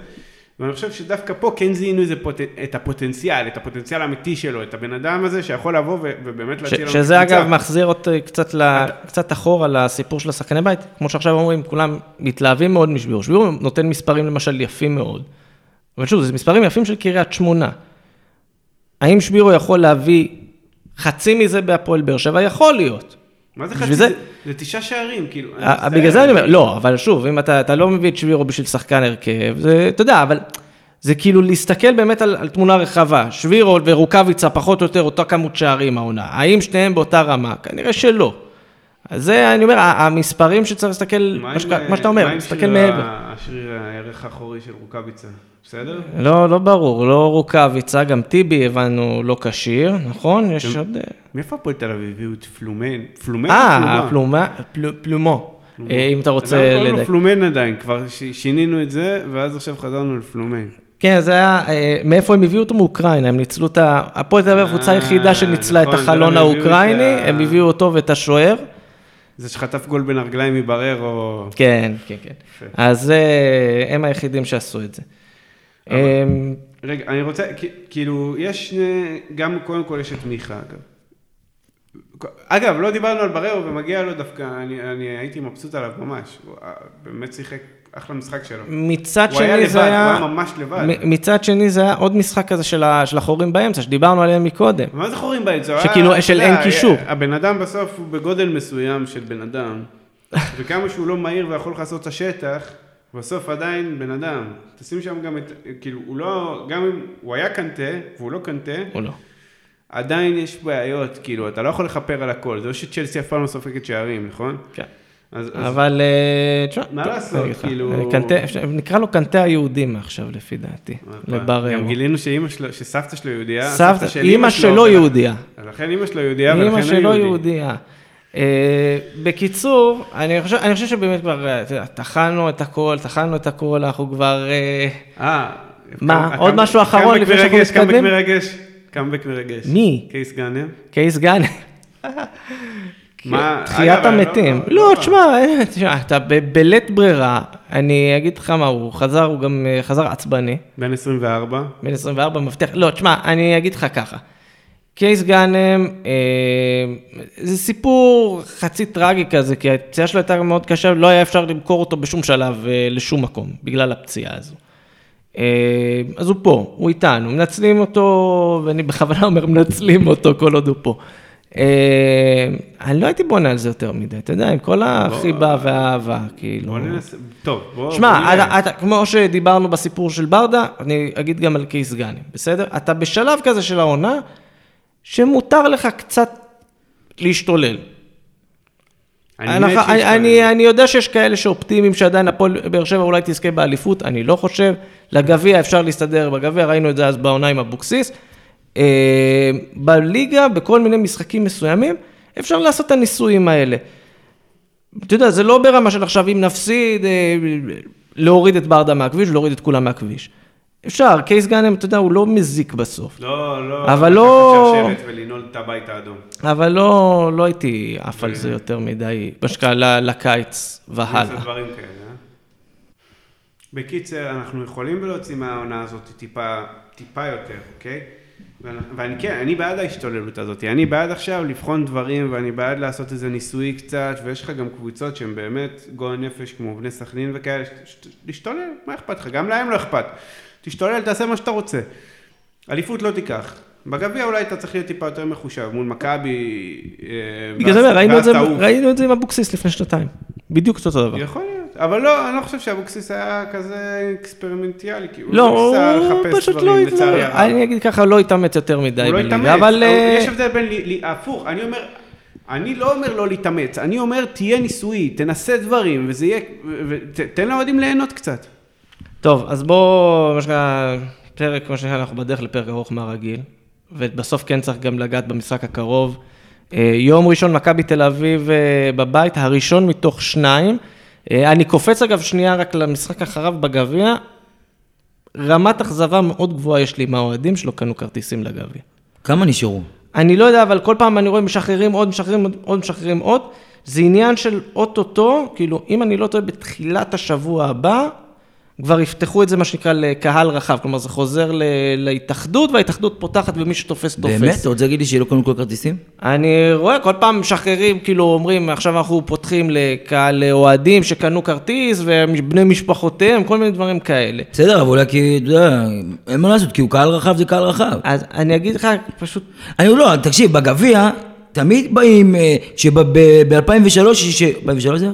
ואני חושב שדווקא פה כן זיהינו פוט... את הפוטנציאל, את הפוטנציאל האמיתי שלו, את הבן אדם הזה שיכול לבוא ו... ובאמת ש- להציע לנו שזה קבוצה. אגב מחזיר אותי קצת, ל, קצת אחורה לסיפור של השחקני בית, כמו שעכשיו אומרים, כולם מתלהבים מאוד משבירו. שבירו נותן מספרים למשל יפים מאוד, אבל שוב, זה מספרים יפים של קריית שמונה. האם שבירו יכול להביא חצי מזה בהפועל באר שבע? יכול להיות. מה זה חצי? זה- זה תשעה שערים, כאילו. אה. בגלל זה אני אומר, לא, אבל שוב, אם אתה, אתה לא מביא את שבירו בשביל שחקן הרכב, זה, אתה יודע, אבל זה כאילו להסתכל באמת על, על תמונה רחבה. שבירו ורוקאביצה פחות או יותר אותה כמות שערים העונה. האם שניהם באותה רמה? כנראה שלא. אז זה, אני אומר, המספרים שצריך להסתכל, מה מה, עם, אה, מה שאתה אומר, מה עם להסתכל שריר מעבר. ה- השריר הערך האחורי של רוקאביצה? בסדר? לא, לא ברור, לא רוקאביצה, גם טיבי הבנו לא כשיר, נכון? יש עוד... מאיפה הפועל תל אביב הביאו את פלומן? פלומן או אה, פלומה? פלומה, פל- פלומו, אה, אם אתה רוצה למה קוראים לו לדייק. פלומן עדיין? כבר שינינו את זה, ואז עכשיו חזרנו לפלומן. כן, זה היה, אה, מאיפה הם הביאו אותו? מאוקראינה, הם ניצלו את ה... הפועל תל אביב הקבוצה היחידה שניצלה את נכון, החלון האוקראיני, הם הביאו אותו ואת השוער. זה שחטף גול בין הרגליים מברר, או... כן, כן, כן. יפה. אז אה, הם היחידים שעשו את זה. אבל- אמ, רגע, אני רוצה, כאילו, יש שני, גם קודם כל יש את מיכה, אגב. אגב, לא דיברנו על בררו ומגיע לו דווקא, אני, אני הייתי מבסוט עליו ממש. הוא אה, באמת שיחק אחלה משחק שלו. מצד הוא היה שני לבד, זה הוא היה... היה ממש לבד. מצד שני זה היה עוד משחק כזה של ה- של החורים באמצע, שדיברנו עליהם מקודם. מה זה חורים באמצע? הוא שכאילו, היה, של אין קישור. הבן אדם בסוף הוא בגודל מסוים של בן אדם, וכמה שהוא לא מהיר ויכול לעשות את השטח, בסוף עדיין בן אדם. תשים שם גם את, כאילו, הוא לא, גם אם הוא היה קנטה, והוא לא קנטה, או לא. עדיין יש בעיות, כאילו, אתה לא יכול לכפר על הכל. זה לא שצ'לסי אף פעם לא סופגת שערים, נכון? כן. אז, אבל, אה, תשמע, מה לעשות, כאילו- נקרא לו קנטה היהודי מעכשיו, לפי דעתי. לבררו. גם גילינו שלו, שסבתא שלו יהודייה, סבתא, של אימא שלו יהודייה. לכן אימא שלו יהודייה, ולכן אימא הוא שלו יהודי. יהודייה. אה, בקיצור, אני חושב, אני חושב שבאמת כבר, אה, אתה יודע, טחנו את הכל, טחנו את הכל, אנחנו כבר... אה. מה, עוד משהו אחרון לפני שאנחנו מרגש, קאמבק מתקדמים? מרגש, קאמבק מרגש. מי? קייס גאנם. קייס גאנם. מה, תחיית לא- המתים. לא- לא, לא. תשמע, אה, תשמע, אתה בלית ברירה, אני אגיד לך מה, הוא חזר, הוא גם אה, חזר עצבני, בן 24. בן 24, מבטיח, לא, תשמע, אני אגיד לך ככה. קייס גאנם, אה, זה סיפור חצי טרגי כזה, כי הפציעה שלו הייתה מאוד קשה, לא היה אפשר למכור אותו בשום שלב אה, לשום מקום, בגלל הפציעה הזו. אה, אז הוא פה, הוא איתנו, מנצלים אותו, ואני בכוונה אומר מנצלים אותו כל עוד הוא פה. אה, אני לא הייתי בונה על זה יותר מדי, אתה יודע, עם כל החיבה והאהבה, כאילו. בוא ננסה, טוב, בוא... שמע, כמו שדיברנו בסיפור של ברדה, אני אגיד גם על קייס גאנם, בסדר? אתה בשלב כזה של העונה, שמותר לך קצת להשתולל. אני יודע שיש כאלה שאופטימיים שעדיין הפועל באר שבע אולי תזכה באליפות, אני לא חושב. לגביע אפשר להסתדר בגביע, ראינו את זה אז בעונה עם אבוקסיס. אה, בליגה, בכל מיני משחקים מסוימים, אפשר לעשות את הניסויים האלה. אתה יודע, זה לא ברמה של עכשיו אם נפסיד, אה, להוריד את ברדה מהכביש, להוריד את כולם מהכביש. אפשר, קייס גאנם, אתה יודע, הוא לא מזיק בסוף. לא, לא... אבל לקחת לא- שרשרת ולנעול את הבית האדום. אבל לא, לא הייתי עף על זה יותר מדי, בשקע לקיץ והלאה. לעשות דברים כאלה, אה? בקיצר, אנחנו יכולים להוציא מהעונה הזאת טיפה, טיפה יותר, אוקיי? ואני כן, אני בעד ההשתוללות הזאת, אני בעד עכשיו לבחון דברים ואני בעד לעשות איזה ניסוי קצת, ויש לך גם קבוצות שהן באמת גועל נפש כמו בני סכנין וכאלה, שת- להשתולל, מה אכפת לך? גם להם לא אכפת. תשתולל, תעשה מה שאתה רוצה. אליפות לא תיקח. בגביע אולי אתה צריך להיות טיפה יותר מחושב, מול מכבי... אה, ואז- תעוף. ראינו את זה עם אבוקסיס לפני שנתיים. בדיוק אותו דבר. יכול להיות, אבל לא, אני לא חושב שאבוקסיס היה כזה אקספרימנטיאלי, כי הוא לא, ניסה הוא לחפש פשוט לא דברים, לצערי הרב. אני אגיד ככה, לא התאמץ יותר מדי הוא לא התאמץ, אבל... אה, יש הבדל בין, הפוך, אני אומר, אני לא אומר לא להתאמץ, אני אומר תהיה ניסויי, תנסה דברים, וזה יהיה, ותן לאוהדים ליהנות קצת. טוב, אז בואו, מה שנקרא, פרק, מה שנקרא, אנחנו בדרך לפרק ארוך מהרגיל, ובסוף כן צריך גם לגעת במשחק הקרוב. אה, יום ראשון, מכבי תל אביב אה, בבית, הראשון מתוך שניים. אה, אני קופץ אגב שנייה רק למשחק אחריו בגביע. רמת אכזבה מאוד גבוהה יש לי מהאוהדים שלא קנו כרטיסים לגביע. כמה נשארו? אני לא יודע, אבל כל פעם אני רואה משחררים עוד, משחררים עוד, עוד, משחררים עוד. זה עניין של אוטוטו, כאילו, אם אני לא טועה, בתחילת השבוע הבא, כבר יפתחו את זה, מה שנקרא, לקהל רחב. כלומר, זה חוזר ל- להתאחדות, וההתאחדות פותחת, ומי שתופס, תופס. באמת? אתה רוצה להגיד לי שלא קנו כל הכרטיסים? אני רואה, כל פעם משחררים, כאילו אומרים, עכשיו אנחנו פותחים לקהל אוהדים שקנו כרטיס, ובני משפחותיהם, כל מיני דברים כאלה. בסדר, אבל אולי כי, אתה יודע, אין מה לעשות, כי הוא קהל רחב זה קהל רחב. אז אני אגיד לך, פשוט, אני לא, תקשיב, בגביע, תמיד באים, אה, שב-2003, 2003 זה?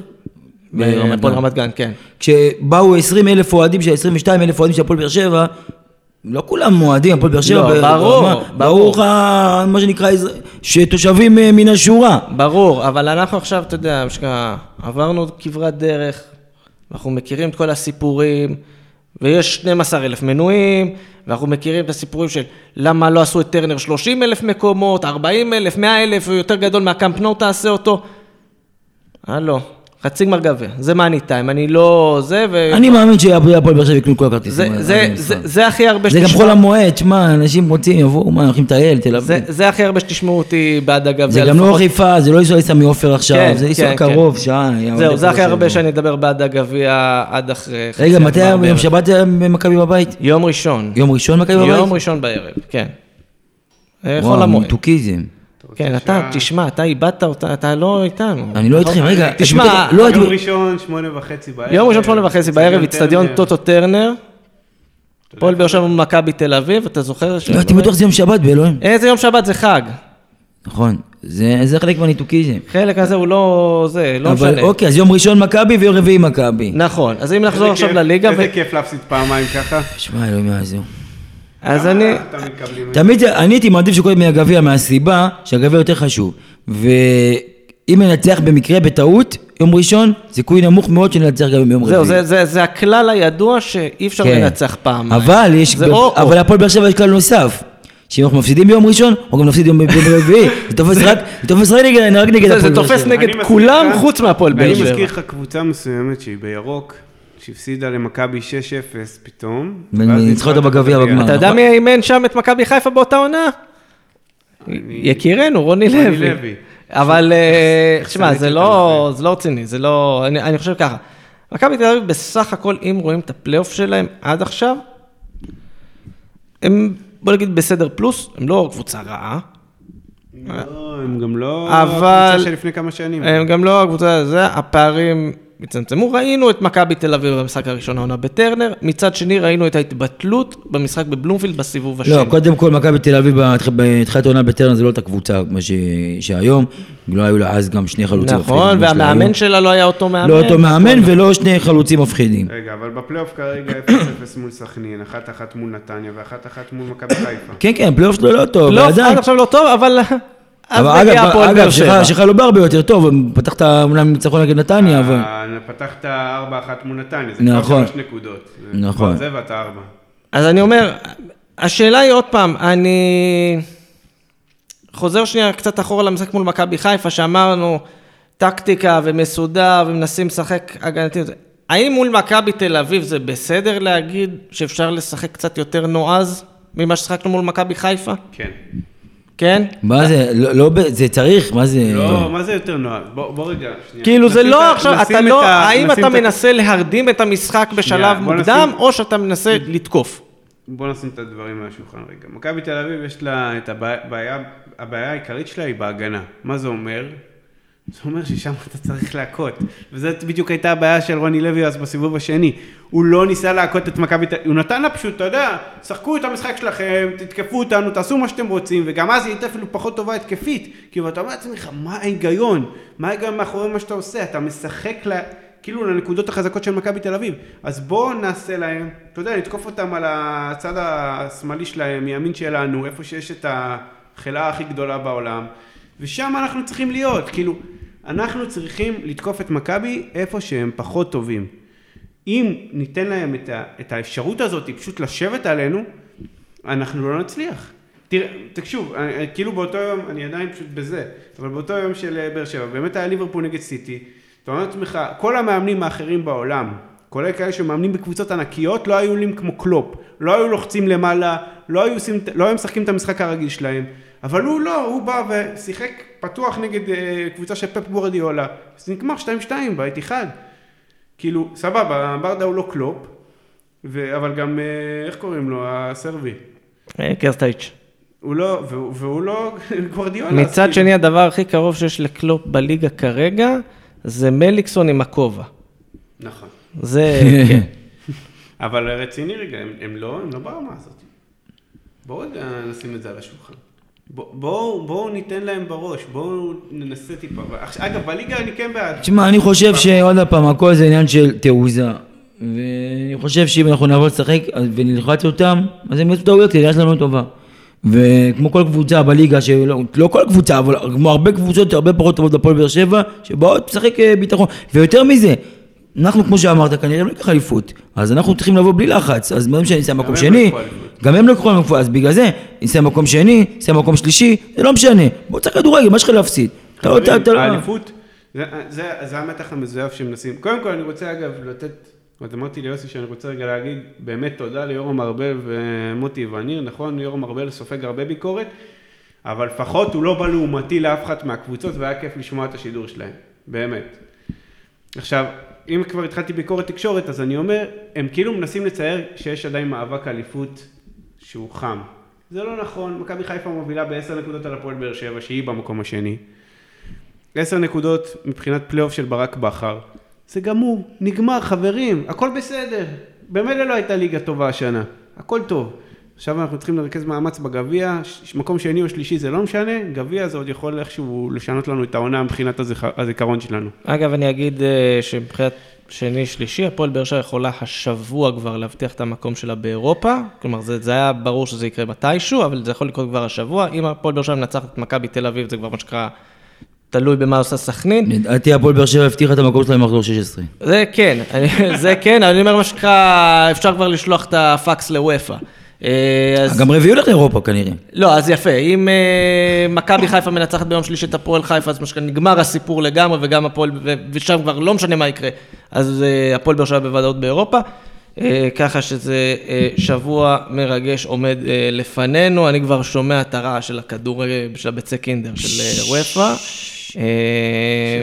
הפועל גן. רמת גן, כן. כשבאו 20 אלף אוהדים, של 22 אלף אוהדים של הפועל באר שבע, לא כולם אוהדים, הפועל באר שבע, לא, ברור, ברור. ברור לך, מה שנקרא, שתושבים אה, מן השורה. ברור, אבל אנחנו עכשיו, אתה יודע, משקע, עברנו כברת דרך, אנחנו מכירים את כל הסיפורים, ויש 12 אלף מנויים, ואנחנו מכירים את הסיפורים של למה לא עשו את טרנר 30 אלף מקומות, 40 אלף, 100 אלף, הוא יותר גדול מהקאמפ נו תעשה אותו. הלו, חצי גמר גביע, זה מאני טיים, אני לא זה, ו... אני מאמין שהפועל באר שבע יקנו כל הכרטיסים. זה, זה, זה. זה הכי הרבה זה גם חול המועד, שמע, אנשים רוצים, יבואו, מה, הולכים לטייל, תל זה, אביב. זה הכי הרבה שתשמעו אותי בעד הגביע. זה גם לא חיפה, זה לא לנסוע לסמי עופר עכשיו, כן, זה לנסוע כן, קרוב, כן. שעה. זהו, זה הכי הרבה. שאני אדבר בעד הגביע עד אחרי רגע, מתי יום. שבת מכבי בבית? יום ראשון. יום ראשון מכבי בבית? יום ראשון בערב, כן. אה, חול המועד. כן, אתה, תשמע, אתה איבדת אותה, אתה לא איתנו. אני לא איתכם, רגע. תשמע, לא, יום אתם- ראשון, שמונה וחצי בערב. יום ראשון שמונה וחצי בערב, אצטדיון. טוטו טרנר, הפועל באר שבע מול מכבי תל אביב, אתה זוכר? ש- לא, הייתי בטוח שזה יום שבת באלוהים. איזה יום שבת זה חג. נכון, זה זה חלק מהניתוקיזם. חלק הזה הוא לא, זה, לא אבל משנה. אוקיי, אז יום ראשון מכבי ויום רביעי מכבי. נכון, אז אם נחזור עכשיו כיף- לליגה, ו- איזה כיף להפסיד פעמיים ככה. שמע, אלוהים יעזור. אז אני... זה? תמיד, זה- אני הייתי מעדיף שקודם מהגביע מהסיבה שהגביע יותר חשוב. ואם ננצח במקרה בטעות, יום ראשון, סיכוי נמוך מאוד שננצח גם ביום רביעי. זהו, זה, זה, זה הכלל הידוע שאי אפשר כן. לנצח פעם. אבל יש, זה גם- או- אבל או. הפועל באר שבע יש כלל נוסף. שאם אנחנו מפסידים ביום ראשון, או גם נפסיד ביום רביעי, זה תופס רק זה תופס רק נגד נגד זה, הפועל זה באר תופס שבע. נגד אני מזכיר כולם חוץ מהפועל באר אני שבע. מזכיר לך קבוצה מסוימת שהיא בירוק, שהפסידה למכבי 6-0 פתאום. וניצחה ואז אותה בגביע בגמר. אתה יודע נכון. מי אימן שם את מכבי חיפה באותה עונה? יקירנו, רוני לוי. אבל אה, תשמע, זה אותם לא. זה לא רציני, זה לא... אני אני חושב ככה. מכבי תל אביב בסך הכל, אם רואים את הפלייאוף שלהם עד עכשיו, הם, בוא נגיד, בסדר פלוס, הם לא קבוצה רעה. לא, הם גם לא אבל- הקבוצה שלפני כמה שנים. הם גם לא הקבוצה, זה, הפערים הצטמצמו. ראינו את מכבי תל אביב במשחק הראשון העונה בטרנר, מצד שני ראינו את ההתבטלות במשחק בבלומפילד בסיבוב השני. לא, קודם כל מכבי תל אביב בתחילת העונה בטרן זה לא אותה קבוצה כמו ש- שהיום, לא היו לה אז גם שני חלוצים נכון, מפחידים שלה והמאמן. שלה לא היה אותו מאמן. לא אותו מאמן ולא שני חלוצים מפחידים. רגע, אבל בפלייאוף כרגע 0-0 מול סכנין, 1-1 מול נתניה ו-1-1 מול מכבי חיפה. כן, כן, הפלייאוף שלו לא טוב, לא, ועדיין. עד עכשיו לא טוב, אבל... אז אבל אגב, הפועל באר אגב, שבע. שלך- שלך לא בהרבה יותר טוב, פתחת אומנם ניצחון נגד נתניה, אבל... אה, פתחת 4-1 מול נתניה, זה כבר נכון. שלוש נקודות. נכון. זה ואתה 4. אז אני אומר, השאלה היא עוד פעם, אני חוזר שנייה קצת אחורה למשחק מול מכבי חיפה, שאמרנו טקטיקה ומסודר ומנסים לשחק הגנתי. האם מול מכבי תל אביב זה בסדר להגיד שאפשר לשחק קצת יותר נועז ממה ששחקנו מול מכבי חיפה? כן. כן? מה זה, לא, לא, זה צריך, מה זה... לא, מה זה יותר נועד? בוא רגע, שנייה. כאילו זה לא עכשיו, אתה את לא, האם אתה מנסה להרדים את המשחק בשלב מוקדם, או שאתה מנסה לתקוף? בוא נשים את הדברים על השולחן רגע. מכבי תל אביב יש לה את הבעיה, הבעיה העיקרית שלה היא בהגנה. מה זה אומר? זה אומר ששם אתה צריך להכות. וזאת בדיוק הייתה הבעיה של רוני לוי אז בסיבוב השני. הוא לא ניסה להכות את מכבי תל אביב, הוא נתן לה פשוט, אתה יודע, שחקו את המשחק שלכם, תתקפו אותנו, תעשו מה שאתם רוצים, וגם אז היא הייתה אפילו פחות טובה התקפית. כאילו, אתה אומר לעצמך, מה ההיגיון? מה ההיגיון מאחורי מה שאתה עושה? אתה משחק לה... כאילו לנקודות החזקות של מכבי תל אביב. אז בואו נעשה להם, אתה יודע, נתקוף אותם על הצד השמאלי שלהם, מימין שלנו, איפה שיש את החלאה הכי גדולה בעולם, ושם אנחנו צריכים להיות, כאילו, אנחנו צריכים לתקוף את מכבי איפה שהם פחות טובים. אם ניתן להם את, ה, את האפשרות הזאת, פשוט לשבת עלינו, אנחנו לא נצליח. תראה, תקשוב, כאילו באותו יום, אני עדיין פשוט בזה, אבל באותו יום של באר שבע, באמת היה ליברפול נגד סיטי, אתה אומר לעצמך, כל המאמנים האחרים בעולם, כולל כאלה שמאמנים בקבוצות ענקיות, לא היו עולים כמו קלופ, לא היו לוחצים למעלה, לא היו, לא היו משחקים את המשחק הרגיל שלהם, אבל הוא לא, הוא בא ושיחק פתוח נגד uh, קבוצה של פפ גורדיאולה, זה נגמר 2-2 בית אחד. כאילו, סבבה, ברדה הוא לא קלופ, ו... אבל גם, uh, איך קוראים לו, הסרבי? אה, קרסטאיץ'. הוא לא, והוא, והוא לא גורדיאולה. מצד שני, הדבר הכי קרוב שיש לקלופ בליגה כרגע, זה מליקסון עם הכובע. נכון. זה, כן. אבל רציני רגע, הם, הם לא, הם לא ברמה הזאת. בואו נשים את זה על השולחן. בואו בוא ניתן להם בראש, בואו ננסה טיפה. אגב, בליגה אני כן בעד. תשמע, אני חושב שעוד פעם, הכל זה עניין של תעוזה. ואני חושב שאם אנחנו נעבור לשחק ונלחץ אותם, אז הם יעשו טעויות, כי העניין שלנו טובה. וכמו כל קבוצה בליגה, שלא לא כל קבוצה, אבל כמו הרבה קבוצות הרבה פחות טובות בפועל באר שבע, שבאות לשחק אה, ביטחון. ויותר מזה, אנחנו, כמו שאמרת, כנראה לא ניקח אליפות, אז אנחנו צריכים לבוא בלי לחץ, אז מה שאני אעשה מקום שני, גם הם לא יקחו אליפות, אז בגלל זה, נסע מקום שני, נסע מקום שלישי, זה לא משנה, בוא תשחק כדורגל, מה יש לך להפסיד? לא- האליפות, זה המתח המזויף שמנסים, קודם כל אני רוצה אגב לתת אז אמרתי ליוסי שאני רוצה רגע להגיד באמת תודה ליורם ארבל ומוטי וניר, נכון, יורם ארבל סופג הרבה ביקורת, אבל לפחות הוא לא בא לעומתי לאף אחת מהקבוצות והיה כיף לשמוע את השידור שלהם, באמת. עכשיו, אם כבר התחלתי ביקורת תקשורת, אז אני אומר, הם כאילו מנסים לצייר שיש עדיין מאבק אליפות שהוא חם. זה לא נכון, מכבי חיפה מובילה בעשר נקודות על הפועל באר שבע, שהיא במקום השני. עשר נקודות מבחינת פלייאוף של ברק בכר. זה גמור, נגמר חברים, הכל בסדר. במילא לא הייתה ליגה טובה השנה, הכל טוב. עכשיו אנחנו צריכים לרכז מאמץ בגביע, מקום שני או שלישי זה לא משנה, גביע זה עוד יכול איכשהו לשנות לנו את העונה מבחינת הזיכרון שלנו. אגב, אני אגיד אה, שמבחינת שני, שלישי, הפועל באר שבע יכולה השבוע כבר להבטיח את המקום שלה באירופה, כלומר זה, זה היה ברור שזה יקרה מתישהו, אבל זה יכול לקרות כבר השבוע, אם הפועל באר שבע מנצחת את מכבי תל אביב, זה כבר מה שנקרא תלוי במה עושה סכנין. לדעתי הפועל באר שבע הבטיחה את המקום שלה במחזור 16. זה כן, זה כן, אני אומר מה שנקרא, אפשר כבר לשלוח את הפקס לוופא. אה, גם רביעי הולך לאירופה כנראה. לא, אז יפה, אם אה, מכבי חיפה מנצחת ביום שלישי את הפועל חיפה, אז נגמר הסיפור לגמרי, וגם הפועל, ושם כבר לא משנה מה יקרה, אז אה, הפועל באר שבע בוודאות באירופה. ככה שזה שבוע מרגש עומד לפנינו, אני כבר שומע את הרעש של הכדור, של הביצי קינדר של וופא.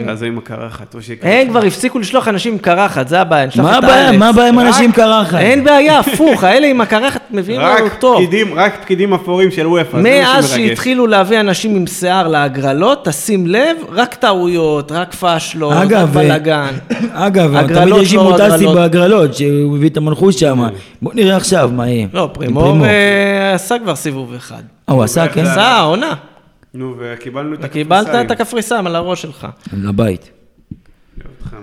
שאלה זה עם הקרחת, או שיקרחת. הם כבר הפסיקו לשלוח אנשים עם קרחת, זה הבעיה, מה הבעיה? מה הבעיה עם אנשים עם קרחת? אין בעיה, הפוך, האלה עם הקרחת מביאים לנו טוב. רק פקידים אפורים של וופא, זה מה מאז שהתחילו להביא אנשים עם שיער להגרלות, תשים לב, רק טעויות, רק פאשלות, רק בלאגן. אגב, תמיד יש עם מוטסי בהגרלות, שהוא הביא את המנחוש שם. בוא נראה עכשיו מה יהיה. לא, פרימור אה, עשה כבר סיבוב אחד. הוא עשה, כן? עשה, עונה. נו, וקיבלנו את הקפריסאים. וקיבלת את הקפריסאים על הראש שלך. לבית.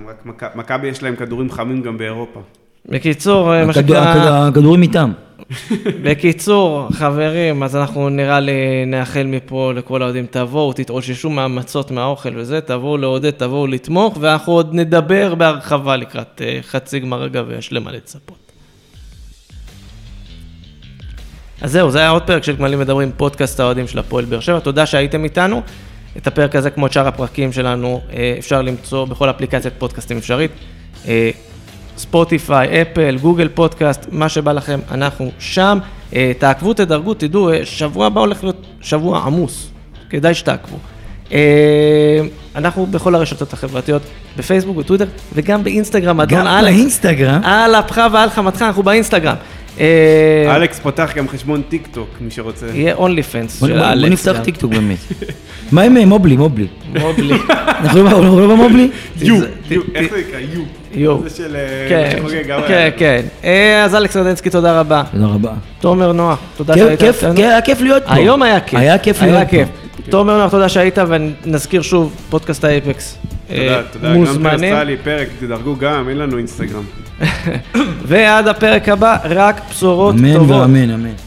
רק מכבי יש להם כדורים חמים גם באירופה. בקיצור, מה שנקרא... הכדורים איתם. בקיצור, חברים, אז אנחנו נראה לי נאחל מפה לכל האוהדים, תבואו, תתאוששו מהמצות, מהאוכל וזה, תבואו לעודד, תבואו לתמוך, ואנחנו עוד נדבר בהרחבה לקראת אה, חצי גמר הגביע, יש למה לצפות. אז זהו, זה היה עוד פרק של גמלים מדברים, פודקאסט האוהדים של הפועל באר שבע. תודה שהייתם איתנו. את הפרק הזה, כמו את שאר הפרקים שלנו, אה, אפשר למצוא בכל אפליקציית פודקאסטים אפשרית. אה, ספוטיפיי, אפל, גוגל פודקאסט, מה שבא לכם, אנחנו שם. אה, תעקבו, תדרגו, תדעו, שבוע הבא הולך להיות שבוע עמוס. כדאי שתעקבו. אנחנו בכל הרשתות החברתיות, בפייסבוק, בטוויטר, וגם באינסטגרם, אדון אלכס. גם באינסטגרם? על אפך ועל חמתך, אנחנו באינסטגרם. אה, אלכס פותח גם חשבון טיק טוק, מי שרוצה. יהיה אונלי פנס בוא של בוא- בוא אלכס. נפתח גם. טיקטוק באמת. מה עם אה, מובלי, מובלי? מובלי. אנחנו לא אנחנו לא במובלי? יו, איך זה נקרא? יו. יו. זה של אה, כן, כן. כן. אז אלכס רדנסקי, תודה רבה. תודה רבה. תומר נוח, תודה שהיית היה כיף להיות פה. היום היה כיף. היה כיף להיות. פה. תומר נוח, תודה שהיית, ונזכיר שוב, פודקאסט האייפקס. תודה, אה, תודה. גם מוזמנים. פרסטלי, פרק, תדרגו גם, אין לנו אינסטגרם. ועד הפרק הבא, רק בשורות אמן טובות. ואמן, אמן.